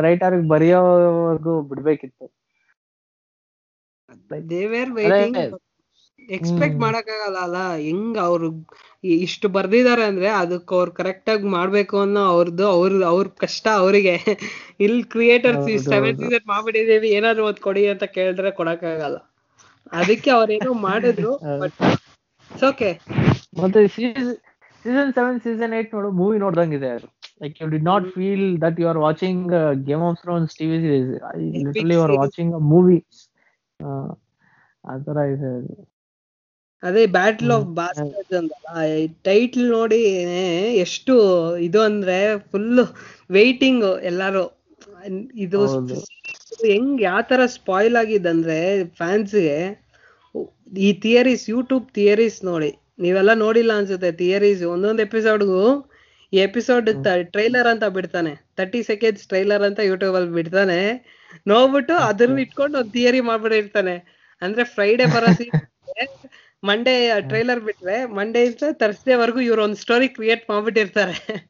ರೈಟರ್ ಬರೆಯೋವರೆಗೂ ಬಿಡ್ಬೇಕಿತ್ತು. ಎಕ್ಸ್ಪೆಕ್ಟ್ ಮಾಡಕ್ ಮಾಡಕ್ಕಾಗಲ್ಲ ಅಲ್ಲ. ಹೆಂಗ್ ಅವ್ರು ಇಷ್ಟು ಬರ್ದಿದಾರೆ ಅಂದ್ರೆ ಅದಕ್ಕೆ ಅವ್ರು ಕರೆಕ್ಟ್ ಆಗಿ ಮಾಡ್ಬೇಕು ಅನ್ನೋ ಅವ್ರದ್ದು ಅವ್ರ ಅವ್ರ ಕಷ್ಟ ಅವರಿಗೆ. ಇಲ್ ಕ್ರಿಯೇಟರ್ಸ್ ಸೆವೆನ್. ಸೀಸನ್ ಮಾಡ್ಬಿಟ್ಟಿದೀವಿ ಏನಾದ್ರು ಒಂದ್ ಕೊಡಿ ಅಂತ ಕೇಳಿದ್ರೆ ಕೊಡಕ್ಕಾಗಲ್ಲ. ಅದಕ್ಕೆ ಅವ್ರೇನೋ ಮಾಡಿದ್ರು. ಬಟ್ ಓಕೆ ಮತ್ತೆ ಸೀಸನ್ ಸೆವೆನ್ ಸೀಸನ್ ಏಟ್ ನೋಡು ಮೂವಿ ನೋಡ್ದಂಗಿದೆ ಇದೆ like you did not feel that you are watching Game of Thrones TV series literally you are. Watching a movie ಆತರ ಇದೆ ಅದು ಬ್ಯಾಟಲ್ ಆಫ್. ಬಾಸ್ಟರ್ಸ್ ಆ ಟೈಟ್ಲ್ ನೋಡಿ ಎಷ್ಟು ಇದು ಅಂದ್ರೆ ಫುಲ್ ವೈಟಿಂಗ್ ಎಲ್ಲಾರು. ಇದು. ಹೆಂಗ್ ಯಾವ ತರ ಸ್ಪಾಯ್ಲ್ ಆಗಿದಂದ್ರೆ ಫ್ಯಾನ್ಸ್ಗೆ ಈ ಥಿಯರೀಸ್ ಯೂಟ್ಯೂಬ್ ಥಿಯರೀಸ್ ನೋಡಿ. ನೀವೆಲ್ಲ ನೋಡಿಲ್ಲ ಅನ್ಸುತ್ತೆ ಥಿಯರೀಸ್ ಒಂದೊಂದ್ ಎಪಿಸೋಡ್ಗೂ ಈ ಎಪಿಸೋಡ್ ಟ್ರೈಲರ್ ಅಂತ ಬಿಡ್ತಾನೆ. ತರ್ಟಿ ಸೆಕೆಂಡ್ಸ್ ಟ್ರೈಲರ್ ಅಂತ ಯೂಟ್ಯೂಬ್ ಅಲ್ಲಿ ಬಿಡ್ತಾನೆ. ನೋಡ್ಬಿಟ್ಟು ಅದನ್ನ ಇಟ್ಕೊಂಡು ಒಂದು ಥಿಯರಿ ಮಾಡ್ಬಿಟ್ಟಿರ್ತಾನೆ. ಅಂದ್ರೆ ಫ್ರೈಡೆ ಬರೋ ಮಂಡೇ ಟ್ರೈಲರ್ ಬಿಟ್ರೆ ಮಂಡೇ ಇಂದ ತರ್ಸ್ಡೇ ವರೆಗೂ ಇವ್ರು ಒಂದು ಸ್ಟೋರಿ ಕ್ರಿಯೇಟ್ ಮಾಡ್ಬಿಟ್ಟಿರ್ತಾರೆ.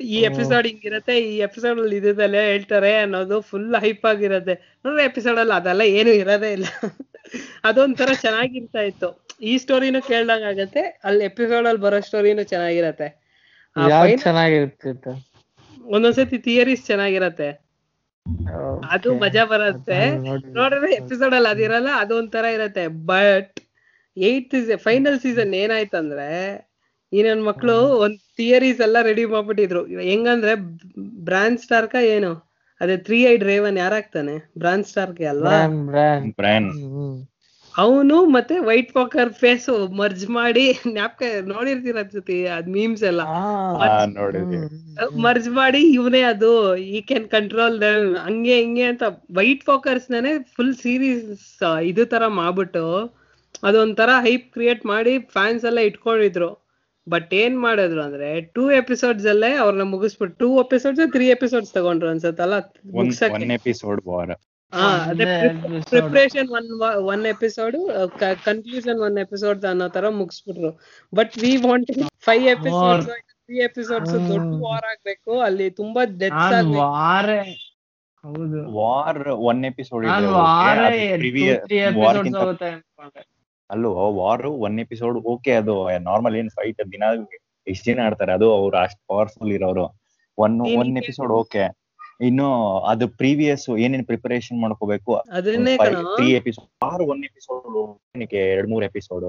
ಈ ಎಪಿಸೋಡ್ ಹಿಂಗಿರತ್ತೆ ಈ ಎಪಿಸೋಡ್ ಅಲ್ಲಿ ಇದ್ದಲ್ಲೇ ಹೇಳ್ತಾರೆ ಅನ್ನೋದು ಫುಲ್ ಹೈಪ್ ಆಗಿರತ್ತೆ. ನೋಡ್ರಿ ಎಪಿಸೋಡ್ ಅಲ್ಲಿ ಅದೆಲ್ಲ ಏನು ಇರೋದೇ ಇಲ್ಲ. ಅದೊಂಥರ ಚೆನ್ನಾಗಿರ್ತಾ ಇತ್ತು. ಈ ಸ್ಟೋರಿನೂ ಕೇಳ್ದಂಗ್ ಆಗತ್ತೆ ಅಲ್ಲಿ ಎಪಿಸೋಡ್ ಅಲ್ಲಿ ಬರೋ ಸ್ಟೋರಿನೂ ಚೆನ್ನಾಗಿರತ್ತೆ. ಒಂದೊಂದ್ಸತಿ ಥಿಯರೀಸ್ ಚೆನ್ನಾಗಿರತ್ತೆ. ಅದು. ಮಜಾ ಬರತ್ತೆ. ನೋಡಿದ್ರೆ ಎಪಿಸೋಡ್ ಅಲ್ಲಿ ಅದಿರಲ್ಲ ಅದೊಂಥರ ಒಂಥರ ಇರತ್ತೆ. ಬಟ್ ಏಯ್ತ್ ಫೈನಲ್ ಸೀಸನ್ ಏನಾಯ್ತಂದ್ರೆ ಈ ನನ್ ಮಕ್ಳು ಒಂದ್ ಥಿಯರೀಸ್ ಎಲ್ಲ ರೆಡಿ ಮಾಡ್ಬಿಟ್ಟಿದ್ರು. ಹೆಂಗಂದ್ರೆ ಬ್ರಾನ್ ಸ್ಟಾರ್ಕ ಏನು? ಅದೇ ತ್ರೀ ಐಡ್ ರೇವನ್ ಯಾರಾಗ್ತಾನೆ? ಬ್ರಾನ್ ಸ್ಟಾರ್ಕ್ ಅಲ್ವಾ? ಅವನು ಮತ್ತೆ ವೈಟ್ ಪಾಕರ್ ಫೇಸ್ ಮರ್ಜ್ ಮಾಡಿ ನ್ಯಾಪ್ಕ ನೋಡಿರ್ತೀರ ಅನ್ಸುತ್ತೆ ಅದ್ ಮೀಮ್ಸ್ ಎಲ್ಲ. ಮರ್ಜ್ ಮಾಡಿ ಇವನೇ ಅದು ಈ ಕ್ಯಾನ್ ಕಂಟ್ರೋಲ್ ಹಂಗೆ ಹಿಂಗೆ ಅಂತ ವೈಟ್ ಫಾಕರ್ಸ್ ನಾನೇ ಫುಲ್ ಸೀರೀಸ್ ಇದು ತರ ಮಾಡ್ಬಿಟ್ಟು ಅದೊಂಥರ ಹೈಪ್ ಕ್ರಿಯೇಟ್ ಮಾಡಿ ಫ್ಯಾನ್ಸ್ ಎಲ್ಲ ಇಟ್ಕೊಂಡಿದ್ರು. ಬಟ್ ಏನ್ ಮಾಡಿದ್ರು ಅಂದ್ರೆ ಟೂ ಎಪಿಸೋಡ್ಸ್ ಅಲ್ಲೇ ಅವ್ರನ್ನ ಮುಗಿಸ್ಬಿಟ್ಟು ಟೂ ಎಪಿಸೋಡ್ಸ್ ತ್ರೀ ಎಪಿಸೋಡ್ಸ್ ತಗೊಂಡ್ರು ಅನ್ಸತ್ತಲ್ಲ? Episode preparation one one episode conclusion one episode ಅನ್ನೋ ತರ ಮುಗಿಸ್ಬಿಟ್ರು. But we want five episodes three episodes ದೊಡ್ಡ ವಾರ್ ಆಗ್ಬೇಕು. ಅಲ್ಲಿ ತುಂಬಾ ಡೆತ್ ಆಗ್ಬೇಕು. ವಾರೇ ಹೌದು. ವಾರ್ ಒನ್ ಎಪಿಸೋಡ್ ವಾರೇ ಅಲ್ಲೂ ವಾರ್ ಒನ್ ಎಪಿಸೋಡ್ ಓಕೆ ಅದು ನಾರ್ಮಲ್ ಏನ್ ಫೈಟ್ ದಿನ ಎಷ್ಟ್ ಜನ ಆಡ್ತಾರೆ? ಅದು ಅವ್ರು ಅಷ್ಟು ಪವರ್ಫುಲ್ ಇರೋರು. ಒನ್ ಒನ್ ಎಪಿಸೋಡ್ ಓಕೆ ಇನ್ನು ಅದು ಪ್ರೀವಿಯಸ್ ಏನೇನ್ ಪ್ರಿಪರೇಷನ್ ಮಾಡ್ಕೋಬೇಕು? ತ್ರೀ ಎಪಿಸೋಡ್ ಆರು ಒನ್ ಎಪಿಸೋಡ್ ಎರಡ್ ಮೂರ್ ಎಪಿಸೋಡ್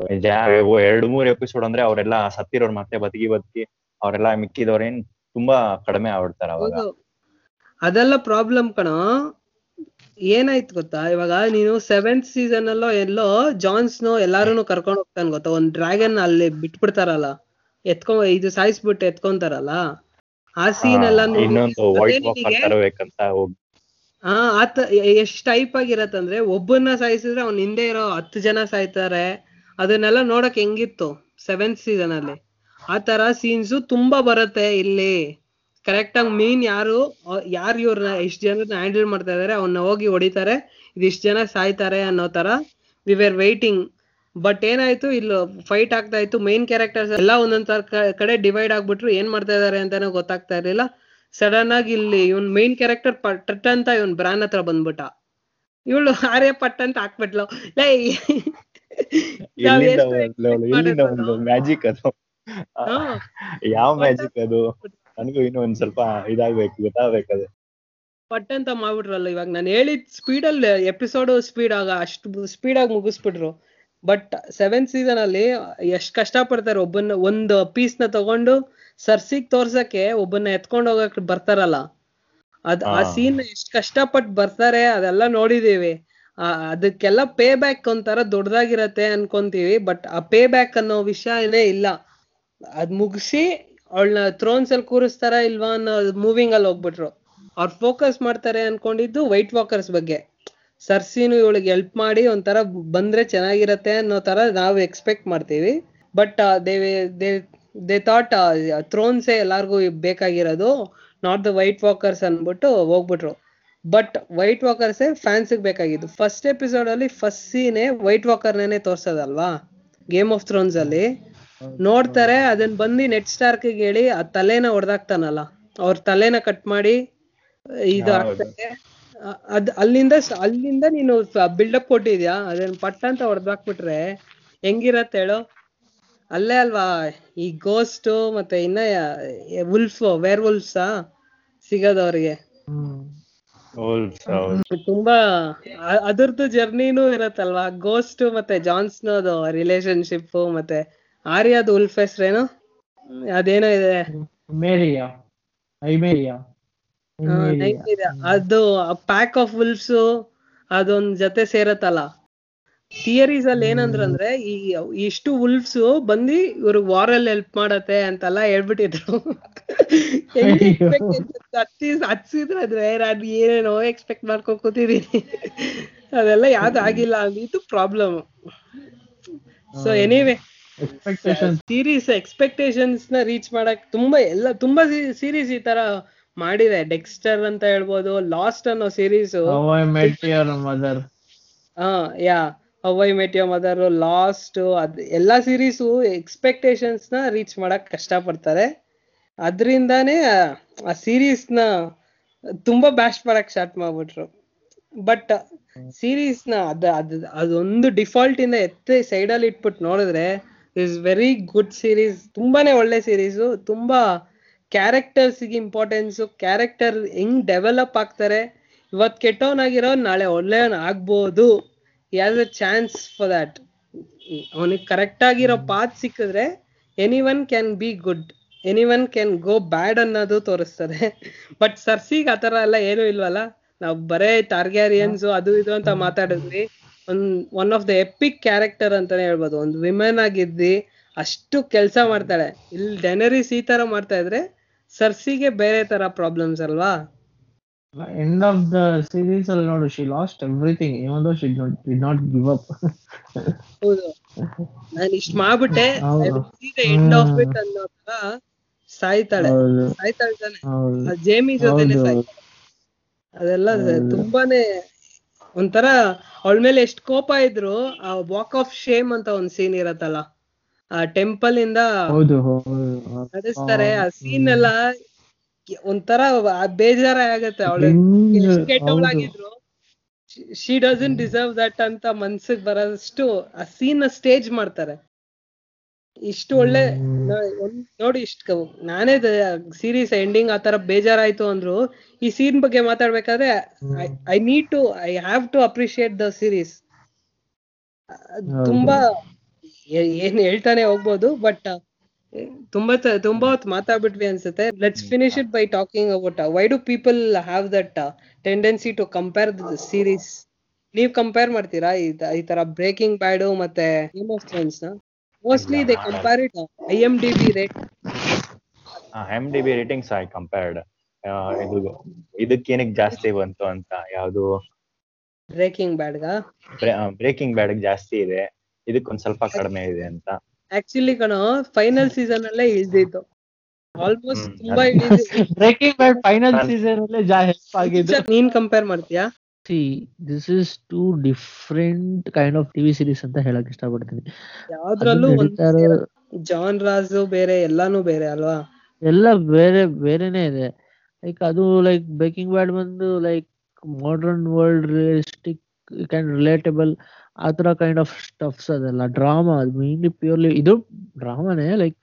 ಎರಡ್ ಮೂರ್ ಎಪಿಸೋಡ್ ಅಂದ್ರೆ ಅವರೆಲ್ಲ ಸತ್ತಿರೋರ್ ಮತ್ತೆ ಬದುಕಿ ಬದುಕಿ ಅವರೆಲ್ಲ ಮಿಕ್ಕಿದವ್ರೇನ್ ತುಂಬಾ ಕಡಿಮೆ ಆಗ್ಬಿಡ್ತಾರ ಅವಾಗ. ಅದೆಲ್ಲ ಪ್ರಾಬ್ಲಮ್ ಕಣ. ಏನಾಯ್ತು ಗೊತ್ತಾ? ಇವಾಗ ನೀನು ಸೆವೆಂತ್ ಸೀಸನ್ ಅಲ್ಲೋ ಎಲ್ಲೋ ಜಾನ್ಸ್ನೋ ಎಲ್ಲಾರು ಕರ್ಕೊಂಡು ಹೋಗ್ತಾನೆ ಗೊತ್ತಾ? ಒಂದ್ ಡ್ರ್ಯಾಗನ್ ಅಲ್ಲಿ ಬಿಟ್ಬಿಡ್ತಾರಲ್ಲ. ಎತ್ಕೊ ಇದು ಸಾಯಿಸ್ಬಿಟ್ಟು ಎತ್ಕೊಂತಾರಲ್ಲ. ಆ ಸೀನ್ ಎಲ್ಲ ಹಾ, ಆತ ಎಷ್ಟ್ ಟೈಪ್ ಆಗಿರತ್ತಂದ್ರೆ ಒಬ್ಬನ್ನ ಸಾಯಿಸಿದ್ರೆ ಅವ್ನ ಹಿಂದೆ ಇರೋ ಹತ್ತು ಜನ ಸಾಯ್ತಾರೆ. ಅದನ್ನೆಲ್ಲ ನೋಡಕ್ ಹೆಂಗಿತ್ತು ಸೆವೆಂತ್ ಸೀಸನ್ ಅಲ್ಲಿ? ಆ ತರ ಸೀನ್ಸ್ ತುಂಬಾ ಬರುತ್ತೆ ಇಲ್ಲಿ. ಕರೆಕ್ಟ್ ಆಗಿ ಮೀನ್ ಯಾರು ಯಾರು ಇವ್ರನ್ನ ಇಷ್ಟು ಜನರನ್ನ ಹ್ಯಾಂಡಲ್ ಮಾಡ್ತಾ ಇದಾರೆ ಅವನ್ನ ಹೋಗಿ ಹೊಡಿತಾರೆ ಇದಿಷ್ಟು ಜನ ಸಾಯ್ತಾರೆ ಅನ್ನೋ ತರ. ವಿ ವೇರ್ ವೈಟಿಂಗ್ ಬಟ್ ಏನಾಯ್ತು ಇಲ್ಲಿ ಫೈಟ್ ಆಗ್ತಾ ಇತ್ತು. ಮೈನ್ ಕ್ಯಾರೆಕ್ಟರ್ಸ್ ಎಲ್ಲ ಒಂದೊಂದ್ ಕಡೆ ಡಿವೈಡ್ ಆಗ್ಬಿಟ್ರು. ಏನ್ ಮಾಡ್ತಾ ಇದಾರೆ ಅಂತಾನೆ ಗೊತ್ತಾಗ್ತಾ ಇರ್ಲಿಲ್ಲ. ಸಡನ್ ಆಗಿ ಇಲ್ಲಿ ಇವನ್ ಮೈನ್ ಕ್ಯಾರೆಕ್ಟರ್ ಪಟ್ ಅಂತ ಇವನ್ ಬ್ರಾನ್ ಹತ್ರ ಬಂದ್ಬಿಟ್ಟ. ಇವಳು ಆರ್ಯ ಪಟ್ ಅಂತ ಹಾಕ್ಬಿಟ್ಲು. ಬಂದ್ಲು ಮ್ಯಾಜಿಕ್ ಅದು. ಹಾ. ಯಾವ ಮ್ಯಾಜಿಕ್ ಅದು? ನನಗೂ ಇನ್ನು ಒಂದ್ ಸ್ವಲ್ಪ ಇದಾಗ್ಬೇಕು ಗೊತ್ತಾಗ್ಬೇಕದು. ಪಟ್ ಅಂತ ಮಾಡ್ಬಿಟ್ರಲ್ಲ ಇವಾಗ. ನಾನು ಹೇಳಿದ ಸ್ಪೀಡಲ್ಲಿ ಎಪಿಸೋಡ್ ಸ್ಪೀಡ್ ಆಗ ಅಷ್ಟು ಸ್ಪೀಡ್ ಆಗಿ ಮುಗಿಸ್ಬಿಟ್ರು. ಬಟ್ ಸೆವೆನ್ ಸೀಸನ್ ಅಲ್ಲಿ ಎಷ್ಟ್ ಕಷ್ಟ ಪಡ್ತಾರೆ ಒಬ್ಬನ್ನ ಒಂದು ಪೀಸ್ನ ತಗೊಂಡು ಸರ್ಸಿಗ್ ತೋರ್ಸಕ್ಕೆ ಒಬ್ಬನ್ನ ಎತ್ಕೊಂಡು ಹೋಗಕ್ ಬರ್ತಾರಲ್ಲ. ಅದ್ ಆ. ಸೀನ್ ಎಷ್ಟ್ ಕಷ್ಟಪಟ್ಟು ಬರ್ತಾರೆ ಅದೆಲ್ಲ ನೋಡಿದೀವಿ. ಅದಕ್ಕೆಲ್ಲ ಪೇ ಬ್ಯಾಕ್ ಒಂಥರ ದೊಡ್ಡದಾಗಿರತ್ತೆ ಅನ್ಕೊಂತೀವಿ. ಬಟ್ ಆ ಪೇ ಬ್ಯಾಕ್ ಅನ್ನೋ ವಿಷಯನೇ ಇಲ್ಲ. ಅದ್ ಮುಗಿಸಿ ಅವಳನ್ನ ಥ್ರೋನ್ಸ್ ಅಲ್ಲಿ ಕೂರಿಸ್ತಾರ ಇಲ್ವಾ ಅನ್ನೋ ಮೂವಿಂಗ್ ಅಲ್ಲಿ ಹೋಗ್ಬಿಟ್ರು. ಅವ್ರು ಫೋಕಸ್ ಮಾಡ್ತಾರೆ ಅನ್ಕೊಂಡಿದ್ದು ವೈಟ್ ವಾಕರ್ಸ್ ಬಗ್ಗೆ. ಸರ್ಸಿನು ಇವಳಿಗೆ ಹೆಲ್ಪ್ ಮಾಡಿ ಒಂಥರ ಬಂದ್ರೆ ಚೆನ್ನಾಗಿರತ್ತೆ ಅನ್ನೋ ತರ ನಾವು ಎಕ್ಸ್ಪೆಕ್ಟ್ ಮಾಡ್ತೀವಿ. But they they they thought ಥ್ರೋನ್ಸೇ ಎಲ್ಲಾರ್ಗೂ ಬೇಕಾಗಿರೋದು ನಾಟ್ ದ ವೈಟ್ ವಾಕರ್ಸ್ ಅನ್ಬಿಟ್ಟು ಹೋಗ್ಬಿಟ್ರು. ಬಟ್ ವೈಟ್ ವಾಕರ್ಸೇ ಫ್ಯಾನ್ಸಿಗೆ ಬೇಕಾಗಿದ್ದು. ಫಸ್ಟ್ ಎಪಿಸೋಡ್ ಅಲ್ಲಿ ಫಸ್ಟ್ ಸೀನೇ ವೈಟ್ ವಾಕರ್ನೇ ತೋರ್ಸೋದಲ್ವಾ? ಗೇಮ್ ಆಫ್ ಥ್ರೋನ್ಸ್ ಅಲ್ಲಿ. ನೋಡ್ತಾರೆ ಅದನ್ ಬಂದು ನೆಟ್ ಸ್ಟಾರ್ಕ್ ಹೇಳಿ ಆ ತಲೆನ ಹೊಡೆದಾಕ್ತಾನಲ್ಲ ಅವ್ರ ತಲೆನ ಕಟ್ ಮಾಡಿ ಇದು. ಆಗ್ತದೆ ಅದ್ ಅಲ್ಲಿಂದ ಅಲ್ಲಿಂದ ನೀನು ಬಿಲ್ಡಪ್ ಕೊಟ್ಟಿದ್ಯಾ? ಅದನ್ನ ಪಟ್ ಅಂತ ಹೊಡೆದಾಕ್ಬಿಟ್ರೆ ಹೆಂಗಿರತ್ತೆ ಹೇಳು? ಅಲ್ಲೇ ಅಲ್ವಾ ಈ ಗೋಸ್ಟ್ ಮತ್ತೆ ಇನ್ನ ವುಲ್ಫ್ ವೇರ್ ವುಲ್ಫ್ಸಾ ಸಿಗೋದು ಅವ್ರಿಗೆ ತುಂಬಾ ಅದ್ರದ್ದು ಜರ್ನಿನೂ ಇರತ್ತಲ್ವಾ? ಗೋಸ್ಟ್ ಮತ್ತೆ ಜಾನ್ಸ್ನೋದು ರಿಲೇಶನ್ಶಿಪ್ ಮತ್ತೆ ಆರ್ಯಾದ ಉಲ್ಫ್ ಹೆಸ್ರೇನು? ಅದೇನೋ ಇದೆ. ಮೇರಿಯಾ ಐಮೇರಿಯಾ. ಅದು ಪ್ಯಾಕ್ ಆಫ್ ಉಲ್ಫ್ಸ್ ಅದೊಂದ್ ಜೊತೆ ಸೇರತ್ತಲ್ಲ. ಥಿಯರೀಸ್ ಅಲ್ಲಿ ಏನಂದ್ರಂದ್ರೆ ಈ ಇಷ್ಟು ಉಲ್ಫ್ಸ್ ಬಂದು ಇವ್ರಿಗೆ ವಾರಲ್ಲಿ ಹೆಲ್ಪ್ ಮಾಡತ್ತೆ ಅಂತೆಲ್ಲ ಹೇಳ್ಬಿಟ್ಟಿದ್ರು. ಹಚ್ಚಿದ್ರೆ ನಾನು ಏನೇನೋ ಎಕ್ಸ್ಪೆಕ್ಟ್ ಮಾಡ್ಕೊಂಡ್ ಕೂತಿದೀನಿ. ಅದೆಲ್ಲ ಯಾವ್ದು ಆಗಿಲ್ಲ. ಇದು problem so anyway expectation series ಎಕ್ಸ್ಪೆಕ್ಟೇಷನ್ಸ್ನ reach ಮಾಡಕ್ ತುಂಬಾ ಎಲ್ಲ ತುಂಬಾ ಸೀರೀಸ್ ಈ ತರ ಮಾಡಿದೆ. ಡೆಕ್ಸ್ಟರ್ ಅಂತ ಹೇಳ್ಬೋದು ಲಾಸ್ಟ್ ಅನ್ನೋ ಸೀರೀಸ್ ಮದರ್ ಹಾ yeah how I met your mother last ಅದ್ ಎಲ್ಲಾ ಸೀರೀಸು ಎಕ್ಸ್ಪೆಕ್ಟೇಷನ್ಸ್ನ ರೀಚ್ ಮಾಡಕ್ ಕಷ್ಟ ಪಡ್ತಾರೆ ಅದ್ರಿಂದಾನೇ ಆ- ಆ ಸೀರೀಸ್ನ ತುಂಬಾ ಬ್ಯಾಶ್ ಮಾಡಕ್ ಸ್ಟಾರ್ಟ್ ಮಾಡ್ಬಿಟ್ರು. ಬಟ್ ಸೀರೀಸ್ನ ಅದ ಅದ್ ಅದೊಂದು ಡಿಫಾಲ್ಟ್ ಇಂದ ಎತ್ತೆ ಸೈಡ್ ಅಲ್ಲಿ ಇಟ್ಬಿಟ್ಟು ನೋಡಿದ್ರೆ ಇಸ್ ವೆರಿ ಗುಡ್ ಸೀರೀಸ್ ತುಂಬಾನೇ ಒಳ್ಳೆ ಸೀರೀಸು ತುಂಬಾ ಕ್ಯಾರೆಕ್ಟರ್ಸ್ಗೆ ಇಂಪಾರ್ಟೆನ್ಸ್ ಕ್ಯಾರೆಕ್ಟರ್ ಹೆಂಗ್ ಡೆವಲಪ್ ಆಗ್ತಾರೆ. ಇವತ್ ಕೆಟ್ಟವನಾಗಿರೋ ನಾಳೆ ಒಳ್ಳೆಯವನ್ ಆಗ್ಬೋದು. Has a chance for that ಅವನಿಗೆ ಕರೆಕ್ಟ್ ಆಗಿರೋ ಪಾತ್ ಸಿಕ್ಕಿದ್ರೆ anyone can be good anyone can go bad ಅನ್ನೋದು ತೋರಿಸ್ತದೆ ಬಟ್ ಸರ್ಸಿಗ್ ಆತರ ಎಲ್ಲ ಏನು ಇಲ್ವಲ್ಲ? ನಾವ್ ಬರೇ ಟಾರ್ಗ್ಯಾರಿಯನ್ಸ್ ಅದು ಇದು ಅಂತ ಮಾತಾಡಿದ್ವಿ. ಒಂದ್ one of the epic character ಅಂತಾನೆ ಹೇಳ್ಬೋದು. ಒಂದು ವಿಮೆನ್ ಆಗಿದ್ದಿ ಅಷ್ಟು ಕೆಲಸ ಮಾಡ್ತಾಳೆ. ಇಲ್ಲಿ ಡೆನರಿಸ್ ಈ ತರ ಮಾಡ್ತಾ ಇದ್ರೆ ಸರ್ಸಿಗೆ ಬೇರೆ ತರ ಪ್ರಾಬ್ಲಮ್ಸ್ ಅಲ್ವಾ? ಎಂಡ್ ಆಫ್ ದ ಸೀರೀಸ್ ಅಲ್ಲಿ ನೋಡು she last everything even though she did not give up ಹೌದು. ನಾನು ಇಷ್ಟ ಮಾಡ್ಬಿಟ್ಟೆ. End of. ಇಟ್ ಅನ್ನೋ ತರ ಸಾಯ್ತಾಳೆ. ಸಾಯ್ತಾಳೆ ಜೇಮಿ ಜೊತೆನೆ. ಸಾಯ್ತಾಳೆ. ಅದೆಲ್ಲ ತುಂಬಾನೇ ಒಂಥರ ಅವಳ ಮೇಲೆ ಎಷ್ಟ್ ಕೋಪ ಇದ್ರು ಆ ವಾಕ್ ಆಫ್ ಶೇಮ್ ಅಂತ ಒಂದ್ ಸೀನ್ ಇರತ್ತಲ್ಲ? ಆ ಟೆಂಪಲ್ ಇಂದ ನಡೆಸ್ತಾರೆ. ಆ ಸೀನ್ ಎಲ್ಲ ಒಂಥರ ಬೇಜಾರ ಆಗತ್ತೆ ಅವಳು. ಕೆಟ್ಟವಳಾಗಿದ್ರು. ಶಿ ಡಸನ್ ಡಿಸರ್ವ್ ದಟ್ ಅಂತ ಮನ್ಸಿಗೆ ಬರೋಷ್ಟು ಆ ಸೀನ್ ಸ್ಟೇಜ್ ಮಾಡ್ತಾರೆ. ಇಷ್ಟು ಒಳ್ಳೆ ನೋಡಿ ಇಷ್ಟ ನಾನೇ ಸೀರೀಸ್ ಎಂಡಿಂಗ್ ತರ ಬೇಜಾರಾಯ್ತು ಅಂದ್ರು ಈ ಸೀನ್ ಬಗ್ಗೆ ಮಾತಾಡ್ಬೇಕಾದ್ರೆ I need to I have to appreciate the series ತುಂಬಾ ಏನ್ ಹೇಳ್ತಾನೆ ಹೋಗ್ಬೋದು ಬಟ್ ತುಂಬಾ ತುಂಬಾ ಹೊತ್ತು ಮಾತಾಡ್ಬಿಟ್ವಿ ಅನ್ಸುತ್ತೆ. Let's finish it by talking about why do people have that tendency to compare the series ನೀವ್ ಕಂಪೇರ್ ಮಾಡ್ತೀರಾ? ಈ ಈ ತರ ಬ್ರೇಕಿಂಗ್ ಬ್ಯಾಡು ಮತ್ತೆ game of ಥ್ರೋನ್ಸ್ನ? Mostly they compare it I M D B rate M D B ratings I compared ಇದು ಇದಕ್ಕೇನಕ್ ಜಾಸ್ತಿ ಬಂತು ಅಂತ ಯಾವುದು? ಬ್ರೇಕಿಂಗ್ ಬ್ಯಾಡ್ಗ ಬ್ರೇಕಿಂಗ್ ಬ್ಯಾಡ್ ಜಾಸ್ತಿ ಇದೆ. ಇದಕ್ಕೊಂದ್ ಸ್ವಲ್ಪ ಕಡಿಮೆ ಇದೆ ಅಂತ. ಆಕ್ಚುಲಿ ಕಣೋ ಫೈನಲ್ ಸೀಸನ್ ಅಲ್ಲೇ ಇಳ್ದಿತ್ತು ಆಲ್ಮೋಸ್ಟ್ ತುಂಬಾ ಬ್ರೇಕಿಂಗ್ ಬ್ಯಾಡ್ ಫೈನಲ್ ಸೀಸನ್ ಅಲ್ಲೇ. ಜಾ ಹೆಲ್ಪ್ ಆಗಿದ್ದು. ನೀನ್ ಕಂಪೇರ್ ಮಾಡ್ತೀಯಾ? See this is two different kind of TV series ಅಂತ ಹೇಳಕ್ ಇಷ್ಟಪಡ್ತೀನಿ. ಯಾವ್ದ್ರಲ್ಲೂ ಜಾನ್ ರಾಜು ಬೇರೆ ಎಲ್ಲಾನು ಬೇರೆ ಅಲ್ವಾ? ಎಲ್ಲ ಬೇರೆ ಬೇರೆನೆ ಇದೆ. ಲೈಕ್ ಅದು ಲೈಕ್ ಬೇಕಿಂಗ್ ಬ್ಯಾಡ್ ಬಂದು like modern world realistic can relatable ಆ ತರ ಕೈಂಡ್ ಆಫ್ ಸ್ಟಫ್ಸ್ ಅದೆಲ್ಲ. ಡ್ರಾಮಾ ಅದು ಮೇನ್ಲಿ ಪ್ಯೂರ್ಲಿ ಇದು ಡ್ರಾಮಾನೇ ಲೈಕ್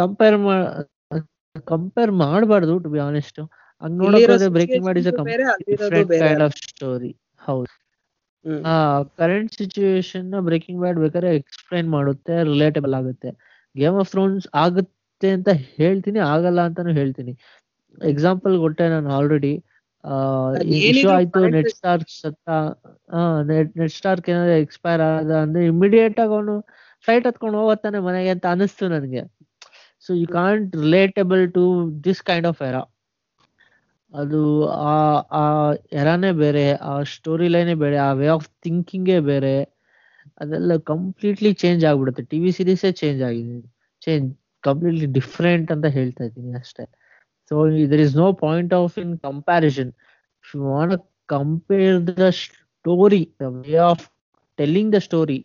ಕಂಪೇರ್ ಕಂಪೇರ್ ಮಾಡಬಾರ್ದು ಟು ಬಿ ಆನೆಸ್ಟ್ ಬ್ರೇಕಿಂಗ್ ಬೇರೆ ಕೈಂಡ್ ಆಫ್ ಸ್ಟೋರಿ ಹೌದು. ಆ ಕರೆಂಟ್ ಸಿಚುವೇಶನ್ನ ಬ್ರೇಕಿಂಗ್ ಬ್ಯಾಡ್ ಬೇಕಾದ್ರೆ ಎಕ್ಸ್ಪ್ಲೈನ್ ಮಾಡುತ್ತೆ ರಿಲೇಟಬಲ್ ಆಗುತ್ತೆ. ಗೇಮ್ ಆಫ್ ಥ್ರೋನ್ಸ್ ಆಗುತ್ತೆ ಅಂತ ಹೇಳ್ತೀನಿ ಆಗಲ್ಲ ಅಂತಾನು ಹೇಳ್ತೀನಿ. ಎಕ್ಸಾಂಪಲ್ ಕೊಟ್ಟೆ ನಾನು ಆಲ್ರೆಡಿ ಆ ಇಶ್ಯೂ ಆಯ್ತು ನೆಟ್ ಸ್ಟಾರ್ಕ್ ಸ್ಟಾರ್ ಸತ್ತ ನೆಟ್ ಸ್ಟಾರ್ಕ್ ಏನಾದ್ರು ಎಕ್ಸ್ಪೈರ್ ಆದ ಅಂದ್ರೆ ಇಮಿಡಿಯೇಟ್ ಆಗಿ ಅವನು ಫ್ಲೈಟ್ ಹತ್ಕೊಂಡು ಹೋಗತ್ತಾನೆ ಮನೆಗೆ ಅಂತ ಅನಿಸ್ತು ನನಗೆ. So you can't relatable to this kind of era ಅದು ಆ ಆ ಎರಾನೇ ಬೇರೆ, ಆ ಸ್ಟೋರಿ ಲೈನೇ ಬೇರೆ, ಆ ವೇ ಆಫ್ ಥಿಂಕಿಂಗೇ ಬೇರೆ, ಅದೆಲ್ಲ ಕಂಪ್ಲೀಟ್ಲಿ ಚೇಂಜ್ ಆಗ್ಬಿಡುತ್ತೆ. ಟಿವಿ ಸೀರೀಸೇ ಚೇಂಜ್ ಆಗಿದೆ ಚೇಂಜ್ ಕಂಪ್ಲೀಟ್ಲಿ ಡಿಫ್ರೆಂಟ್ ಅಂತ ಹೇಳ್ತಾ ಇದ್ದೀನಿ ಅಷ್ಟೇ. So there is no point of in comparison want compare the story the way of telling the story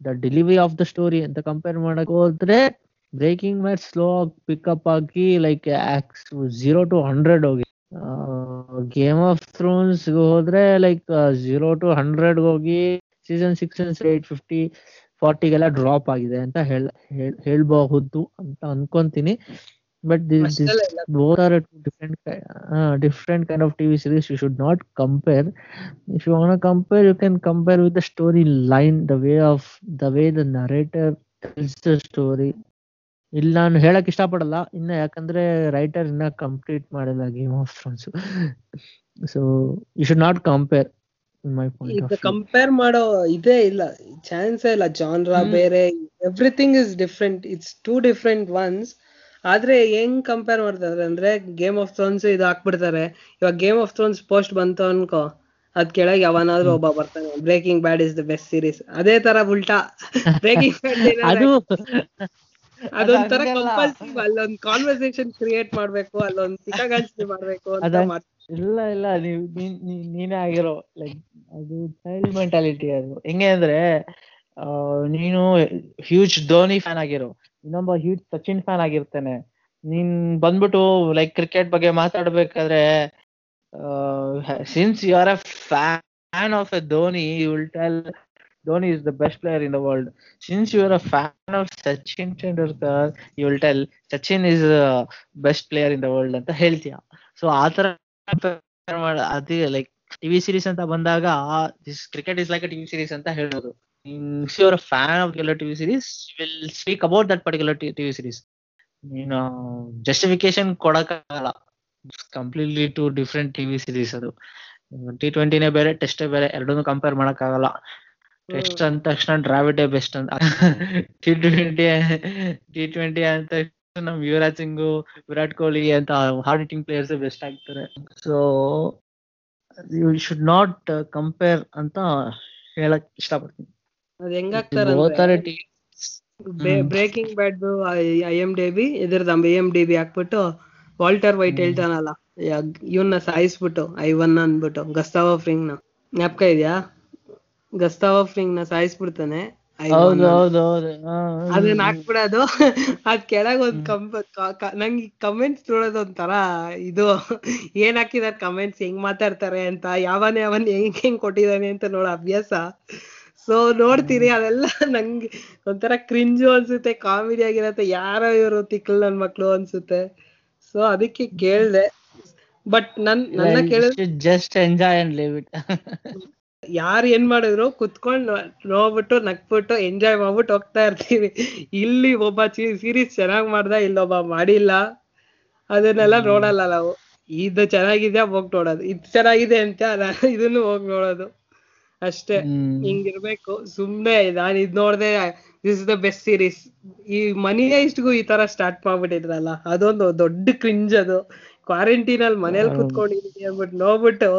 the delivery of the story ಅಂತ ಕಂಪೇರ್ ಮಾಡಕ್ ಹೋದ್ರೆ ಬ್ರೇಕಿಂಗ್ ಮ್ಯಾಚ್ ಸ್ಲೋ ಆಗಿ pickup ಆಗಿ like zero to hundred ಹೋಗಿ Game of Thrones ಹೋದ್ರೆ like zero to hundred ಹೋಗಿ season six eight fifty ಫಾರ್ಟಿಗೆಲ್ಲ drop ಆಗಿದೆ ಅಂತ ಹೇಳ ಹೇಳ್- ಹೇಳ್ಬಹುದು ಅಂತ ಅನ್ಕೊಂತೀನಿ ಬಟ್ ದಿಸ್ ಅಷ್ಟೆಲ್ಲ are both are two different ki- uh, different kind of TV series. You compare not compare. If you want to compare, they can compare with the storyline, the way of the way ಇಲ್ಲಿ ನಾನು ಹೇಳಕ್ ಇಷ್ಟಪಡಲ್ಲ. ಇನ್ನ ಯಾಕಂದ್ರೆ writer ಇನ್ನ complete ಮಾಡಿಲ್ಲ Game of Thrones so you should not compare compare ಮಾಡೋ ಇದೇ ಇಲ್ಲ. ಚಾನ್ಸ್ ಇಲ್ಲ. ಜಾನ್ರಾ ಬೇರೆ everything is different it's two different ones ಆದ್ರೆ ಹೆಂಗ್ ಕಂಪೇರ್ ಮಾಡ್ತಾರೆ ಅಂದ್ರೆ ಗೇಮ್ ಆಫ್ ಥ್ರೋನ್ಸ್ ಇದು ಹಾಕ್ಬಿಡ್ತಾರೆ. ಇವಾಗ ಗೇಮ್ ಆಫ್ ಥ್ರೋನ್ಸ್ ಪೋಸ್ಟ್ ಬಂತು ಅನ್ಕೋ. ಅದ್ ಕೆಳಗೆ ಯಾವನಾದ್ರೂ ಒಬ್ಬ ಬರ್ತಾನೆ. Breaking bad is the best series ಅದೇ ತರ ಉಲ್ಟಾ. ಬ್ರೇಕಿಂಗ್ ಅದು ಅದೊಂಥರ. ಕಂಪಲ್ಸಿವ್ ಅಲ್ಲೊಂದ್ ಕಾನ್ವರ್ಸೇಷನ್ ಕ್ರಿಯೇಟ್ ಮಾಡ್ಬೇಕು ಅಲ್ಲೊಂದ್ ಪಿಕಾಗನ್ಸಿ ಮಾಡ್ಬೇಕು ಅಂತ ಇಲ್ಲ ಇಲ್ಲ ನೀವ್ ನೀನ್- ಆಗಿರೋ ಲೈಕ್ ಅದು ಚೈಲ್ಡ್ ಮೆಂಟಾಲಿಟಿ ಅದು ಹೆಂಗೆ ಅಂದ್ರೆ ಆ, ನೀನು ಹ್ಯೂಜ್ ಧೋನಿ ಫ್ಯಾನ್ ಆಗಿರೋ ಇನ್ನೊಬ್ಬ ಹ್ಯೂಜ್ ಸಚಿನ್ ಫ್ಯಾನ್ ಆಗಿರ್ತಾನೆ ನೀನ್ ಬಂದ್ಬಿಟ್ಟು ಲೈಕ್ ಕ್ರಿಕೆಟ್ ಬಗ್ಗೆ ಮಾತಾಡ್ಬೇಕಾದ್ರೆ since you are a fan of a Dhoni you will tell Dhoni is the best player in the world since you are a fan of Sachin Tendulkar you will tell Sachin is best player in the world ಅಂತ ಹೇಳ್ತೀಯ. So ಆತರ ತರ ಅದೇ like TV series ಅಂತ ಬಂದಾಗ this cricket is like TV series ಅಂತ ಹೇಳೋದು. Your fan of ಕೆಲವು TV series will speak about that particular TV series ನೀನು justification ಕೊಡಕ್ಕಾಗಲ್ಲ. Completely two different TV series ಅದು. ಟಿ ಟ್ವೆಂಟಿನೇ ಬೇರೆ ಟೆಸ್ಟೇ ಬೇರೆ, ಎರಡನ್ನೂ ಕಂಪೇರ್ ಮಾಡಕ್ಕಾಗಲ್ಲ. ಟೆಸ್ಟ್ ಅಂದ ತಕ್ಷಣ ಡ್ರಾವಿಡ್ ಬೆಸ್ಟ್ ಅಂತ ಟಿ ಟ್ವೆಂಟಿ ಟಿ ಟ್ವೆಂಟಿ ಅಂತ ನಮ್ ಯುವರಾಜ್ ಸಿಂಗ್ ವಿರಾಟ್ ಕೊಹ್ಲಿ ಅಂತ ಹಾರ್ಡ್ ಹಿಟ್ಟಿಂಗ್ ಪ್ಲೇಯರ್ಸ್ ಬೆಸ್ಟ್ ಆಗ್ತಾರೆ. So you should not compare ಅಂತ ಹೇಳಕ್ ಇಷ್ಟಪಡ್ತೀನಿ. ಅದ್ ಹೆಂಗಾಗ್ತಾರಂದ್ರೆ both breaking bad I M D B ಇದ್ರದ್ದು ಐ ಎಂ ಡಿ ಬಿ ಹಾಕ್ಬಿಟ್ಟು ವಾಲ್ಟರ್ ವೈಟ್. ಹೇಳ್ತಾನಲ್ಲ ಇವನ್ನ ಸಾಯಿಸ್ಬಿಟ್ಟು ಐವನ್ ಅಂದ್ಬಿಟ್ಟು ಗಸ್ತಾವ ಫ್ರಿಂಗ್ನ ಜ್ಞಾಪಕ ಇದೆಯಾ? ಗಸ್ತಾವ ಫ್ರಿಂಗ್ನ ಸಾಯಿಸ್ಬಿಡ್ತಾನೆ. ಅದನ್ನ. ಹಾಕ್ಬಿಡೋದು ಅದ್ ಕೆಳಗ್ ಒಂದ್ ಕಂಪ್ ನಂಗೆ ಕಮೆಂಟ್ಸ್ ನೋಡೋದು ಒಂಥರ ಇದು. ಏನ್ ಹಾಕಿದಾರೆ ಕಮೆಂಟ್ಸ್ ಹೆಂಗ್ ಮಾತಾಡ್ತಾರೆ ಅಂತ ಯಾವನ್ ಯಾವನ್ ಹೆಂಗ್ ಹೆಂಗ್ ಕೊಟ್ಟಿದಾನೆ ಅಂತ ನೋಡೋ ಅಭ್ಯಾಸ. ಸೊ ನೋಡ್ತೀನಿ ಅದೆಲ್ಲ ನಂಗೆ ಒಂಥರ ಕ್ರಿಂಜು ಅನ್ಸುತ್ತೆ ಕಾಮಿಡಿ ಆಗಿರತ್ತೆ ಯಾರೋ ಇವರು ತಿಕ್ಕಲ್ ನನ್ ಮಕ್ಳು ಅನ್ಸುತ್ತೆ. ಸೊ ಅದಕ್ಕೆ ಕೇಳ್ದೆ. ಬಟ್ ನನ್ ನನ್ನ ಕೇಳಿದ್ರೆ just enjoy and live it ಯಾರ್ ಏನ್ ಮಾಡಿದ್ರು ಕುತ್ಕೊಂಡ್ ನೋಡ್ಬಿಟ್ಟು ನಕ್ಬಿಟ್ಟು ಎಂಜಾಯ್ ಮಾಡ್ಬಿಟ್ಟು ಹೋಗ್ತಾ ಇರ್ತೀವಿ. ಇಲ್ಲಿ ಒಬ್ಬ ಸೀರೀಸ್ ಚೆನ್ನಾಗ್ ಮಾಡ್ದ ಇಲ್ಲೊಬ್ಬ ಮಾಡಿಲ್ಲ. ಅದನ್ನೆಲ್ಲ ನೋಡಲ್ಲ ನಾವು. ಇದು ಚೆನ್ನಾಗಿದೆ ಹೋಗ್ ನೋಡೋದು. ಇದು ಚೆನ್ನಾಗಿದೆ ಅಂತ ಇದನ್ನು ಹೋಗ್ ನೋಡೋದು. ಅಷ್ಟೇ. ಹಿಂಗಿರ್ಬೇಕು. ಸುಮ್ನೆ ನಾನ್ ಇದ್ ನೋಡ್ದೆ this is the best series ಈ ಮನಿ ಇಷ್ಟಿಗೂ ಈ ತರ ಸ್ಟಾರ್ಟ್ ಮಾಡ್ಬಿಟ್ಟಿದ್ರಲ್ಲ ಅದೊಂದು ದೊಡ್ಡ ಕ್ರಿಂಜ್ ಅದು. ಕ್ವಾರಂಟೈನ್ ಅಲ್ಲಿ ಮನೇಲಿ ಕುತ್ಕೊಂಡಿದ್ದೀನಿ ಅಂದ್ಬಿಟ್ಟು ನೋಡ್ಬಿಟ್ಟು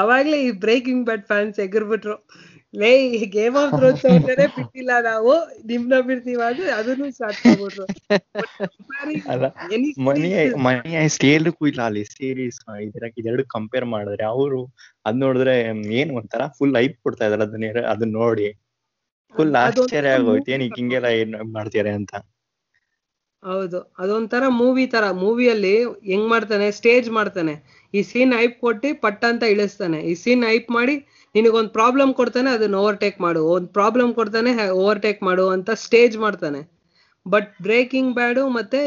ಅವಾಗ್ಲೇ ಈ ಬ್ರೇಕಿಂಗ್ ಬ್ಯಾಟ್ ಫ್ಯಾನ್ಸ್ ಎಗರ್ಬಿಟ್ರು. ಲೇ ಗೇಮ್ ಆಫ್ ಥ್ರೋನ್ಸ್ ಅಂದ್ರೆ ಬಿಟ್ಟಿಲ್ಲ ನಾವು. ನಿಮ್ನ ಬಿಡ್ತೀವ ಅಂದ್ರೆ ಅದನ್ನು ಸ್ಟಾರ್ಟ್ ಮಾಡ್ಬಿಟ್ರು. ಮನಿ ಮನಿ ಸ್ಕೇಲ್ಗೂ ಇಲ್ಲ ಅಲ್ಲಿ. ಸೀರೀಸ್ ಇದರ ಇದೆರಡು ಕಂಪೇರ್ ಮಾಡಿದ್ರೆ ಅವರು ಅದ್ ನೋಡಿದ್ರೆ ಏನ್ ಒಂಥರ ಫುಲ್ ಐಪ್ ಕೊಡ್ತಾ ಇದಾರೆ ಅದನ್ನ ಅದನ್ನ ನೋಡಿ. ಫುಲ್ ಆಶ್ಚರ್ಯ ಆಗೋಯ್ತು. ಏನ್ ಹಿಂಗೆಲ್ಲ ಏನ್ ಮಾಡ್ತೀರಾ ಅಂತ. ಹೌದು. ಅದೊಂಥರ ಮೂವಿ ತರ. ಮೂವಿಯಲ್ಲಿ ಹೆಂಗ್ ಮಾಡ್ತಾನೆ? ಸ್ಟೇಜ್ ಮಾಡ್ತಾನೆ. ಈ ಸೀನ್ ಐಪ್ ಕೊಟ್ಟು ಪಟ್ಟ ಅಂತ ಇಳಿಸ್ತಾನೆ. ಈ ಸೀನ್ ಐಪ್ ಮಾಡಿ ನಿನಗೊಂದು ಪ್ರಾಬ್ಲಮ್ ಕೊಡ್ತಾನೆ ಅದನ್ನ ಓವರ್ಟೇಕ್ ಮಾಡು. ಒಂದ್ ಪ್ರಾಬ್ಲಮ್ ಕೊಡ್ತಾನೆ ಓವರ್ಟೇಕ್ ಮಾಡು ಅಂತ ಸ್ಟೇಜ್ ಮಾಡ್ತಾನೆ. ಬಟ್ ಬ್ರೇಕಿಂಗ್ ಬ್ಯಾಡು ಮತ್ತೆ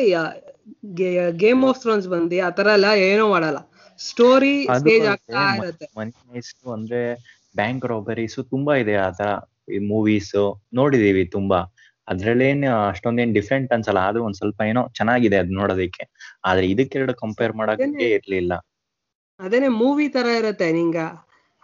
ಗೇಮ್ ಆಫ್ ಥ್ರೋನ್ಸ್ ಬಂದು ಆ ತರ ಎಲ್ಲ ಏನೂ ಮಾಡಲ್ಲ. ಸ್ಟೋರಿ ಸ್ಟೇಜ್ ಆಗ್ತಾ ಇರುತ್ತೆ. ಅಂದ್ರೆ ಬ್ಯಾಂಕ್ ರಾಬರೀಸ್ ತುಂಬಾ ಇದೆ ಆತರ ಈ ಮೂವೀಸ್ ನೋಡಿದೀವಿ ತುಂಬಾ. ಅದ್ರಲ್ಲೇನ್ ಅಷ್ಟೊಂದೇನ್ ಡಿಫ್ರೆಂಟ್ ಅನ್ಸಲ್ಲ. ಆದ್ರೂ ಒಂದ್ ಸ್ವಲ್ಪ ಏನೋ ಚೆನ್ನಾಗಿದೆ ಅದ್ ನೋಡೋದಕ್ಕೆ. ಆದ್ರೆ ಇದಕ್ಕೆರಡು ಕಂಪೇರ್ ಮಾಡಕ್ಕೆ ಅದೇನೆ. ಇರ್ಲಿಲ್ಲ. ಅದೇನೆ ಮೂವಿ ತರ ಇರತ್ತೆ ನಿಂಗ.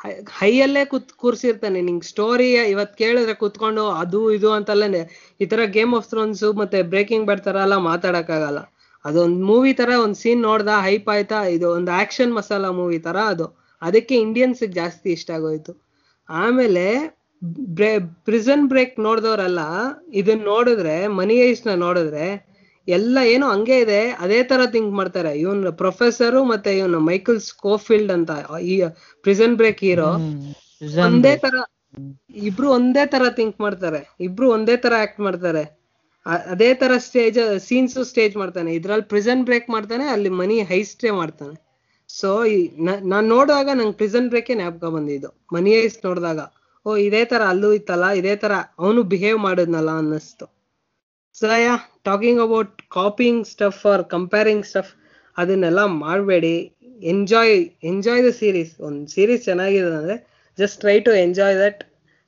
ಹೈ- ಹೈಯಲ್ಲೇ ಕುತ್ ಕೂರ್ಸಿರ್ತಾನೆ ನಿಂಗ್ ಸ್ಟೋರಿ ಇವತ್ ಕೇಳಿದ್ರೆ ಕುತ್ಕೊಂಡು ಅದು ಇದು ಅಂತಲ್ಲೇ ಈ ತರ ಗೇಮ್ ಆಫ್ ಥ್ರೋನ್ಸ್ ಮತ್ತೆ ಬ್ರೇಕಿಂಗ್ ಬ್ಯಾಡ್ ತರ ಎಲ್ಲ ಮಾತಾಡಕ್ಕಾಗಲ್ಲ. ಅದೊಂದ್ ಮೂವಿ ತರ ಒಂದ್ ಸೀನ್ ನೋಡ್ದ ಹೈಪ್ ಆಯ್ತಾ ಇದು ಒಂದು ಆಕ್ಷನ್ ಮಸಾಲಾ ಮೂವಿ ತರ ಅದು. ಅದಕ್ಕೆ ಇಂಡಿಯನ್ಸ್ ಜಾಸ್ತಿ ಇಷ್ಟ ಆಗೋಯ್ತು. ಆಮೇಲೆ ಪ್ರಿಸನ್ ಬ್ರೇಕ್ ನೋಡ್ದವ್ರಲ್ಲ ಇದನ್ನ ನೋಡಿದ್ರೆ ಮನಿ ನ ನೋಡಿದ್ರೆ ಎಲ್ಲ ಏನು ಹಂಗೆ ಇದೆ ಅದೇ ತರ ಥಿಂಕ್ ಮಾಡ್ತಾರೆ. ಇವನ್ ಪ್ರೊಫೆಸರು ಮತ್ತೆ ಇವನ್ ಮೈಕಲ್ ಸ್ಕೋಫೀಲ್ಡ್ ಅಂತ ಈ ಪ್ರಿಸನ್ ಬ್ರೇಕ್ ಹೀರೋ ಒಂದೇ ತರ ಇಬ್ರು ಒಂದೇ ತರ ಥಿಂಕ್ ಮಾಡ್ತಾರೆ. ಇಬ್ರು ಒಂದೇ ತರ ಆಕ್ಟ್ ಮಾಡ್ತಾರೆ. ಅದೇ ತರ ಸ್ಟೇಜ್ ಸೀನ್ಸ್ ಸ್ಟೇಜ್ ಮಾಡ್ತಾನೆ. ಇದ್ರಲ್ಲಿ ಪ್ರಿಸನ್ ಬ್ರೇಕ್ ಮಾಡ್ತಾನೆ ಅಲ್ಲಿ ಮನಿ ಹೈಸ್ಟೇ ಮಾಡ್ತಾನೆ. ಸೊ ನಾನ್ ನೋಡುವಾಗ ನಂಗೆ ಪ್ರಿಸನ್ ಬ್ರೇಕ್ ಜ್ಞಾಪಕ ಬಂದಿದ್ದು. ಮನಿ ಹೈಸ್ಟ್ ನೋಡಿದಾಗ. ಓ, ಇದೇ ತರ ಅಲ್ಲೂ ಇತ್ತಲ್ಲ, ಇದೇ ತರ ಅವನು ಬಿಹೇವ್ ಮಾಡಿದ್ನಲ್ಲ ಅನ್ನಿಸ್ತು. So yeah talking about copying stuff or comparing stuff ಅದನ್ನೆಲ್ಲ ಮಾಡಬೇಡಿ. ಎಂಜಾಯ್ ಎಂಜಾಯ್ ದ ಸೀರೀಸ್ ಒಂದು ಸೀರೀಸ್ ಚೆನ್ನಾಗಿದೆ ಅಂದ್ರೆ just try to enjoy that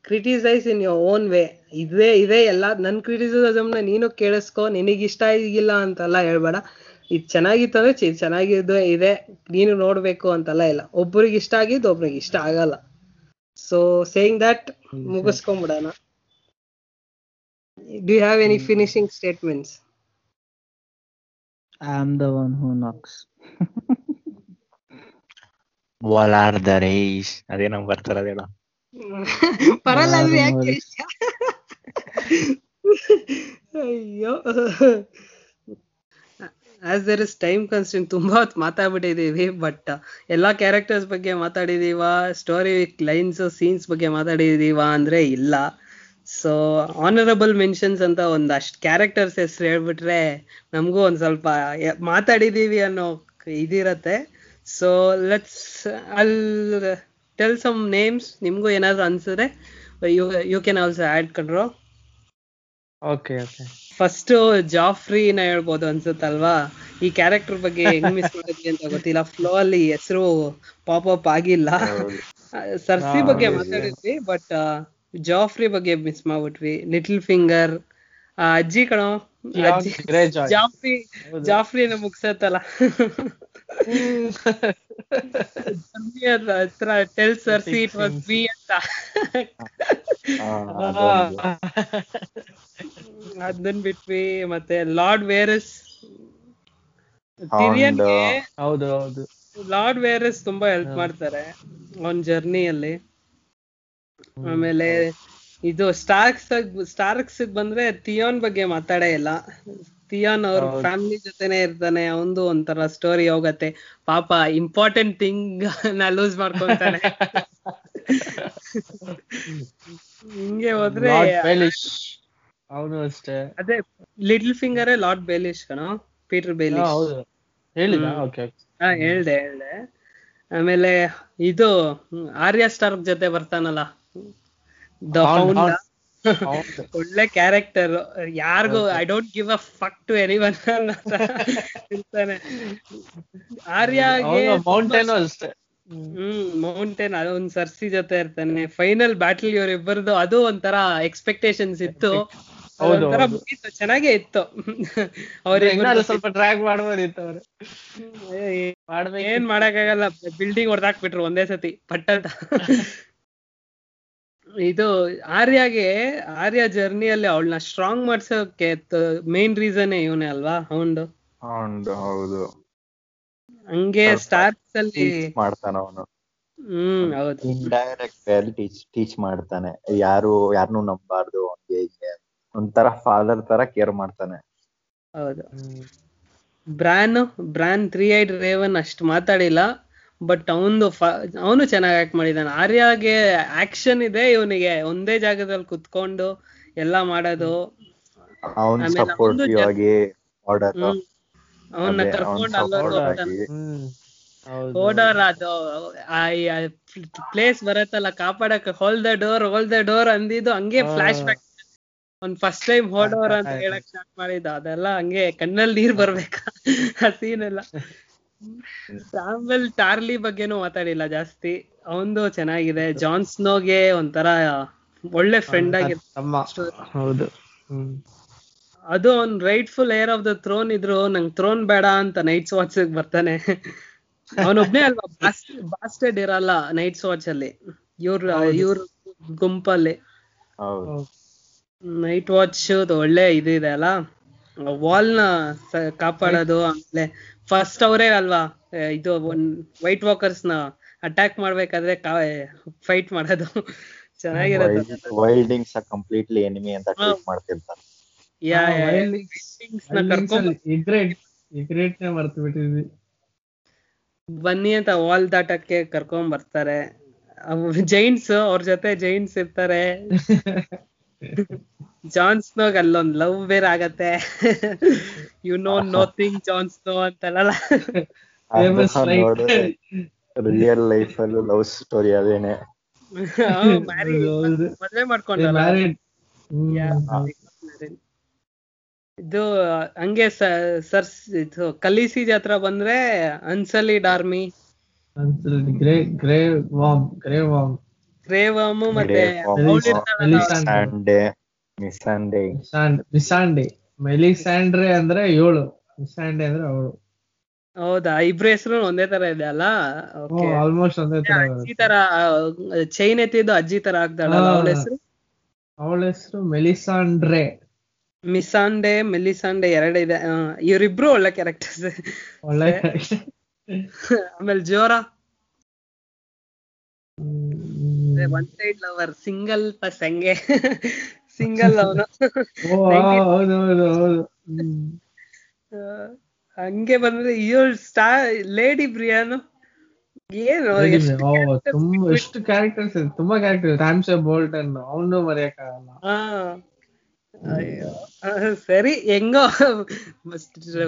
criticise in your own way ಇದೇ ಇದೇ ಎಲ್ಲ ನನ್ನ ಕ್ರಿಟಿಸಿಸಮ್ನ ನೀನು ಕೇಳಿಸ್ಕೊ ಇಷ್ಟ ಆಗಿಲ್ಲ ಅಂತೆಲ್ಲ ಹೇಳ್ಬೇಡ. ಇದು ಚೆನ್ನಾಗಿತ್ತು ಅಂದ್ರೆ ಚೆನ್ನಾಗಿದ್ದು ಇದೆ, ನೀನು ನೋಡ್ಬೇಕು ಅಂತೆಲ್ಲ ಇಲ್ಲ. ಒಬ್ಬರಿಗೆ ಇಷ್ಟ ಆಗಿದ್ದು ಒಬ್ರಿಗೆ ಇಷ್ಟ ಆಗಲ್ಲ. So saying that ಮುಗಿಸ್ಕೊಂಬಿಡೋಣ do you have any finishing statements I am the one who knocks ವಾಲಾರ್ the race ಅದೇ ನಮ್ ಬರ್ತಾರದೇಳ ಬರಲ್ಲ ಅಂದ್ರೆ ಯಾಕೆ ನೋಡಿ. ಹೇಳ್ತೀಯ? ಅಯ್ಯೋ as there is time constant ತುಂಬಾ ಹೊತ್ತು ಮಾತಾಡ್ಬಿಟ್ಟಿದೀವಿ ಬಟ್ ಎಲ್ಲಾ ಕ್ಯಾರೆಕ್ಟರ್ಸ್ ಬಗ್ಗೆ ಮಾತಾಡಿದೀವ ಸ್ಟೋರಿ ಲೈನ್ಸ್ ಸೀನ್ಸ್ ಬಗ್ಗೆ ಮಾತಾಡಿದೀವ ಅಂದ್ರೆ ಇಲ್ಲ. ಸೊ ಆನರಬಲ್ ಮೆನ್ಷನ್ಸ್ ಅಂತ ಒಂದಷ್ಟು ಕ್ಯಾರೆಕ್ಟರ್ಸ್ ಹೆಸರು ಹೇಳ್ಬಿಟ್ರೆ ನಮಗೂ ಒಂದ್ ಸ್ವಲ್ಪ ಮಾತಾಡಿದೀವಿ ಅನ್ನೋ ಇದಿರತ್ತೆ so let's all tell some names ನಿಮಗೂ ಏನಾದ್ರು ಅನ್ಸಿದ್ರೆ you you can also add ಕಂಡ್ರೋ okay okay first ಜಾಫ್ರಿನ ಹೇಳ್ಬೋದು ಅನ್ಸುತ್ತಲ್ವಾ? ಈ ಕ್ಯಾರೆಕ್ಟರ್ ಬಗ್ಗೆ ಹೆಂಗ್ ಮಿಸ್ ಮಾಡಿದ್ವಿ ಅಂತ ಗೊತ್ತಿಲ್ಲ. ಫ್ಲೋ ಅಲ್ಲಿ ಹೆಸರು ಪಾಪ್ ಅಪ್ ಆಗಿಲ್ಲ ಸರ್ಸಿ ಬಗ್ಗೆ. ಮಾತಾಡಿದ್ವಿ ಬಟ್ ಜಾಫ್ರಿ ಬಗ್ಗೆ ಮಿಸ್ ಮಾಡ್ಬಿಟ್ವಿ. ಲಿಟಲ್ ಫಿಂಗರ್ ಅಜ್ಜಿ ಕಣೋ. ಅಜ್ಜಿ ಜಾಫ್ರಿ ಜಾಫ್ರಿನ ಮುಗ್ಸತ್ತಲ್ಲ. ಹತ್ರ tell Cersei it was be ಅಂತ. ಅದನ್ ಬಿಟ್ವಿ ಮತ್ತೆ ಲಾರ್ಡ್ ವೇರಸ್. ಹೌದು. ಹೌದು ಲಾರ್ಡ್ ವೇರಸ್ ತುಂಬಾ ಹೆಲ್ಪ್ ಮಾಡ್ತಾರೆ ಅವನ್ ಜರ್ನಿಯಲ್ಲಿ. ಆಮೇಲೆ ಇದು ಸ್ಟಾರ್ಕ್ಸ್ ಸ್ಟಾರ್ಕ್ಸ್ ಬಂದ್ರೆ ಥಿಯೋನ್ ಬಗ್ಗೆ ಮಾತಾಡೇ ಇಲ್ಲ. ಥಿಯೋನ್ ಅವ್ರ ಫ್ಯಾಮಿಲಿ ಜೊತೆನೆ ಇರ್ತಾನೆ ಅವಂದು ಒಂಥರ ಸ್ಟೋರಿ ಹೋಗತ್ತೆ. ಪಾಪ ಇಂಪಾರ್ಟೆಂಟ್ ಥಿಂಗ್ನ ಲೂಸ್ ಮಾಡ್ಕೊಂತಾನೆ. ಹಿಂಗೆ ಹೋದ್ರೆ ಅವನು ಅಷ್ಟೇ. ಅದೇ ಲಿಟಲ್ ಫಿಂಗರ್ ಲಾರ್ಡ್ ಬೇಲಿಶ್ ಕಣೋ? ಪೀಟರ್ ಬೇಲಿಶ್ ಹೌದು. ಹೇಳಿದ? ಓಕೆ ಹಾ ಹೇಳ್ದೆ ಹೇಳ್ದೆ. ಆಮೇಲೆ ಇದು ಆರ್ಯ ಸ್ಟಾರ್ಕ್ ಜೊತೆ ಬರ್ತಾನಲ್ಲ? ಒಳ್ಳೆ ಕ್ಯಾರೆಕ್ಟರ್ ಯಾರಿಗೂ I don't give a fuck to anyone ಇರ್ತಾನೆ. ಆರ್ಯಾಗೆ ಮೌಂಟೇನ್ ಅಷ್ಟೇ. ಹ್ಮ್ ಮೌಂಟೇನ್ ಅದೊಂದ್ ಸರ್ಸಿ ಜೊತೆ ಇರ್ತಾನೆ. ಫೈನಲ್ ಬ್ಯಾಟಲ್ ಇವರಿಬ್ಬರದು ಅದು ಒಂಥರ ಎಕ್ಸ್ಪೆಕ್ಟೇಷನ್ಸ್ ಇತ್ತು. ಚೆನ್ನಾಗೇ ಇತ್ತು. ಅವ್ರ ಸ್ವಲ್ಪ ಟ್ರ್ಯಾಕ್ ಮಾಡ್ಬೋದಿತ್ತು ಅವ್ರು ಏನ್ ಮಾಡಕ್ಕಾಗಲ್ಲ ಬಿಲ್ಡಿಂಗ್ ಹೊಡೆದಾಕ್ಬಿಟ್ರು ಒಂದೇ ಸತಿ ಪಟ್ ಅಂತ. ಇದು ಆರ್ಯಾಗೆ ಆರ್ಯ ಜರ್ನಿಯಲ್ಲಿ ಅವಳನ್ನ ಸ್ಟ್ರಾಂಗ್ ಮಾಡ್ಸೋಕೆ ಮೇನ್ ರೀಸನ್ ಇವನೇ ಅಲ್ವಾ ಅವನು ಹೌದು ಹೌದು. ಹಂಗೆ ಸ್ಟಾರ್ಟ್ಸ್ ಸ್ಟಾರ್ಸ್ ಅಲ್ಲಿ ಟೀಚ್ ಮಾಡ್ತಾನ ಅವನು. ಹ್ಮ್ ಹೌದು. ಡೈರೆಕ್ಟ್ ಅಲ್ಲಿ ಟೀಚ್ ಟೀಚ್ ಮಾಡ್ತಾನೆ. ಯಾರು ಯಾರನ್ನೂ ನಂಬಾರ್ದು ಹಂಗೆ ಹೀಗೆ ಒಂಥರ ಫಾದರ್ ತರ ಕೇರ್ ಮಾಡ್ತಾನೆ. ಹೌದು. Bran Bran three eyed raven ಅಷ್ಟು ಮಾತಾಡಿಲ್ಲ ಬಟ್ ಅವನು ಅವನು ಚೆನ್ನಾಗಿ ಆಕ್ಟ್ ಮಾಡಿದಾನೆ. ಆರ್ಯಾಗೆ ಆಕ್ಷನ್ ಇದೆ ಇವನಿಗೆ. ಒಂದೇ ಜಾಗದಲ್ಲಿ ಕುತ್ಕೊಂಡು ಎಲ್ಲ ಮಾಡೋದು. ಅವನ್ನ ಕರ್ಕೊಂಡು ಓಡೋರ್ ಅದು ಪ್ಲೇಸ್ ಬರತ್ತಲ್ಲ ಕಾಪಾಡಕ್ hold the door hold the door ಅಂದಿದ್ದು ಹಂಗೆ ಫ್ಲಾಶ್ ಬ್ಯಾಕ್ ಒಂದ್ ಫಸ್ಟ್ ಟೈಮ್ ಹೊಡೋರ ಅಂತ ಹೇಳಕ್ ಸ್ಟಾರ್ಟ್ ಮಾಡಿದ ಅದೆಲ್ಲ ಹಂಗೆ ಕಣ್ಣಲ್ಲಿ ನೀರ್ ಬರ್ಬೇಕಾ? ಆ ಸೀನ್ ಎಲ್ಲ. ಆಮೇಲೆ ಟಾರ್ಲಿ ಬಗ್ಗೆನೂ ಮಾತಾಡಿಲ್ಲ ಜಾಸ್ತಿ. ಅವಂದು ಚೆನ್ನಾಗಿದೆ. ಜಾನ್ ಸ್ನೋಗೆ ಒಂಥರ ಒಳ್ಳೆ ಫ್ರೆಂಡ್ ಆಗಿದೆ ಅದು ಅವ್ನ್ rightful heir of the throne ಇದ್ರು ನಂಗ್ ಥ್ರೋನ್ ಬೇಡ ಅಂತ ನೈಟ್ಸ್ ವಾಚ್ ಬರ್ತಾನೆ. ಅವನೊಬ್ನೇ ಅಲ್ವಾ? ಬಾಸ್ಟೆಡ್ ಇರಲ್ಲ ನೈಟ್ಸ್ ವಾಚ್ ಅಲ್ಲಿ. ಇವ್ರ ಇವ್ರ ಗುಂಪಲ್ಲಿ. ಹೌದು. ನೈಟ್ ವಾಚ್ ಒಳ್ಳೆ ಇದು ಇದೆ ಅಲ್ಲ? ವಾಲ್ನ ಕಾಪಾಡೋದು ಆಮೇಲೆ ಫಸ್ಟ್ ಅವರೇ ಅಲ್ವಾ? ಇದು ವೈಟ್ ವಾಕರ್ಸ್ನ ಅಟ್ಯಾಕ್ ಮಾಡ್ಬೇಕಾದ್ರೆ ಫೈಟ್ ಮಾಡೋದು. ಚೆನ್ನಾಗಿರುತ್ತೆ. ವೈಲ್ಡಿಂಗ್ಸ್ ಕಂಪ್ಲೀಟ್ಲಿ ಎನಿಮಿ ಅಂತ ಟ್ರೀಟ್ ಮಾಡ್ತಿರ್ತಾರೆ. ಯಾ ನ ಕರ್ಕೊಂಡ್ ಇಗ್ರೇಟ್ ಇಗ್ರೇಟ್ ನೇ ಮರ್ತು ಬಿಟ್ಟಿದ್ವಿ ಬನ್ನಿ ಅಂತ ವಾಲ್ ದಾಟಕ್ಕೆ ಕರ್ಕೊಂಡ್ ಬರ್ತಾರೆ ಜೈನ್ಸ್ ಅವ್ರ ಜೊತೆ ಜೈನ್ಸ್ ಇರ್ತಾರೆ. ಜಾನ್ ಸ್ನೋಗ್ ಅಲ್ಲೊಂದ್ ಲವ್ ಬೇರೆ ಆಗತ್ತೆ. You know nothing Jon Snow ಅಂತಲ್ಲ. ರಿಯಲ್ ಲೈಫ್ ಅಲ್ಲೂ ಲವ್ ಸ್ಟೋರಿ ಅದೇನೆ. ಮದ್ವೆ ಮಾಡ್ಕೊಂಡಲ್ಲ. ಇದು ಹಂಗೆ ಸರ್ ಇದು ಕಲಿಸಿ ಜಾತ್ರ ಬಂದ್ರೆ Unsullied army Grey Grey Worm Grey Worm. Grey Worm ಮತ್ತೆ ಮಿಸಾಂಡಿ ಮೆಲಿಸ್ಯಾಂಡ್ರೆ ಅಂದ್ರೆ ಏಳು. ಮಿಸಾಂಡೆ ಅಂದ್ರೆ ಅವಳು ಹೌದಾ? ಇಬ್ರ ಹೆಸರು ಒಂದೇ ತರ ಇದೆ ಅಲ್ಲ? ಓಕೆ. ಆಲ್ಮೋಸ್ಟ್ ಒಂದೇ ತರ ಅಜ್ಜಿ ತರ ಚೈನ್ ಎತ್ತಿದ್ದು ಅಜ್ಜಿ ತರ ಆಗ್ತಾಳ. ಅವಳ ಹೆಸರು? ಅವಳ ಹೆಸರು ಮೆಲಿಸಾಂಡ್ರೆ. ಮಿಸಾಂಡೆ ಮೆಲಿಸಾಂಡೆ ಎರಡಿದೆ ಆ, ಇವರಿಬ್ರು ಒಳ್ಳೆ ಕ್ಯಾರೆಕ್ಟರ್ಸ್ ಒಳ್ಳೆ ಆಮೇಲೆ ಜೋರ? ಹ್ಮ್. ಒನ್ ಸೈಡ್ ಲವರ್ ಸಿಂಗಲ್ ಪಸಂಗೆ ಹಂಗೆ ಸಿಂಗಲ್ ಅವನು. ಹಂಗೆ ಬಂದ್ರೆ ಇವಳು ಸ್ಟಾರ್ ಲೇಡಿ ಬ್ರಿಯಾನು ಏನು. ತುಂಬಾ ಎಷ್ಟು ಕ್ಯಾರೆಕ್ಟರ್ಸ್ ಇದೆ ತುಂಬಾ ಕ್ಯಾರೆಕ್ಟರ್ ರಾಮ್ಸೆ ಬೋಲ್ಟನ್ ಅವನು ಮರೆಯಕ್ಕಾಗಲ್ಲ. ಸರಿ ಹೆಂಗೋ.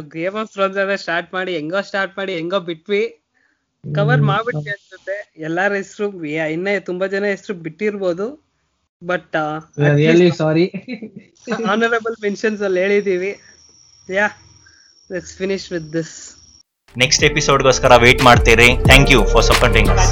ಗೇಮ್ ಆಫ್ ಥ್ರೋನ್ಸ್ ಸ್ಟಾರ್ಟ್ ಮಾಡಿ ಹೆಂಗೋ ಸ್ಟಾರ್ಟ್ ಮಾಡಿ ಹೆಂಗೋ ಬಿಟ್ವಿ. ಕವರ್ ಮಾಡ್ಬಿಟ್ಟಿ ಅನ್ಸುತ್ತೆ. ಎಲ್ಲಾರ ಹೆಸರು ಇನ್ನೇ ತುಂಬಾ ಜನ ಹೆಸರು ಬಿಟ್ಟಿರ್ಬೋದು but really sorry honourable mentions ಅಲ್ಲಿ ಹೇಳಿದೀವಿ. Yeah let's finish with this next ಎಪಿಸೋಡ್ಗೋಸ್ಕರ wait ಮಾಡ್ತೀರಿ. Thank you for supporting us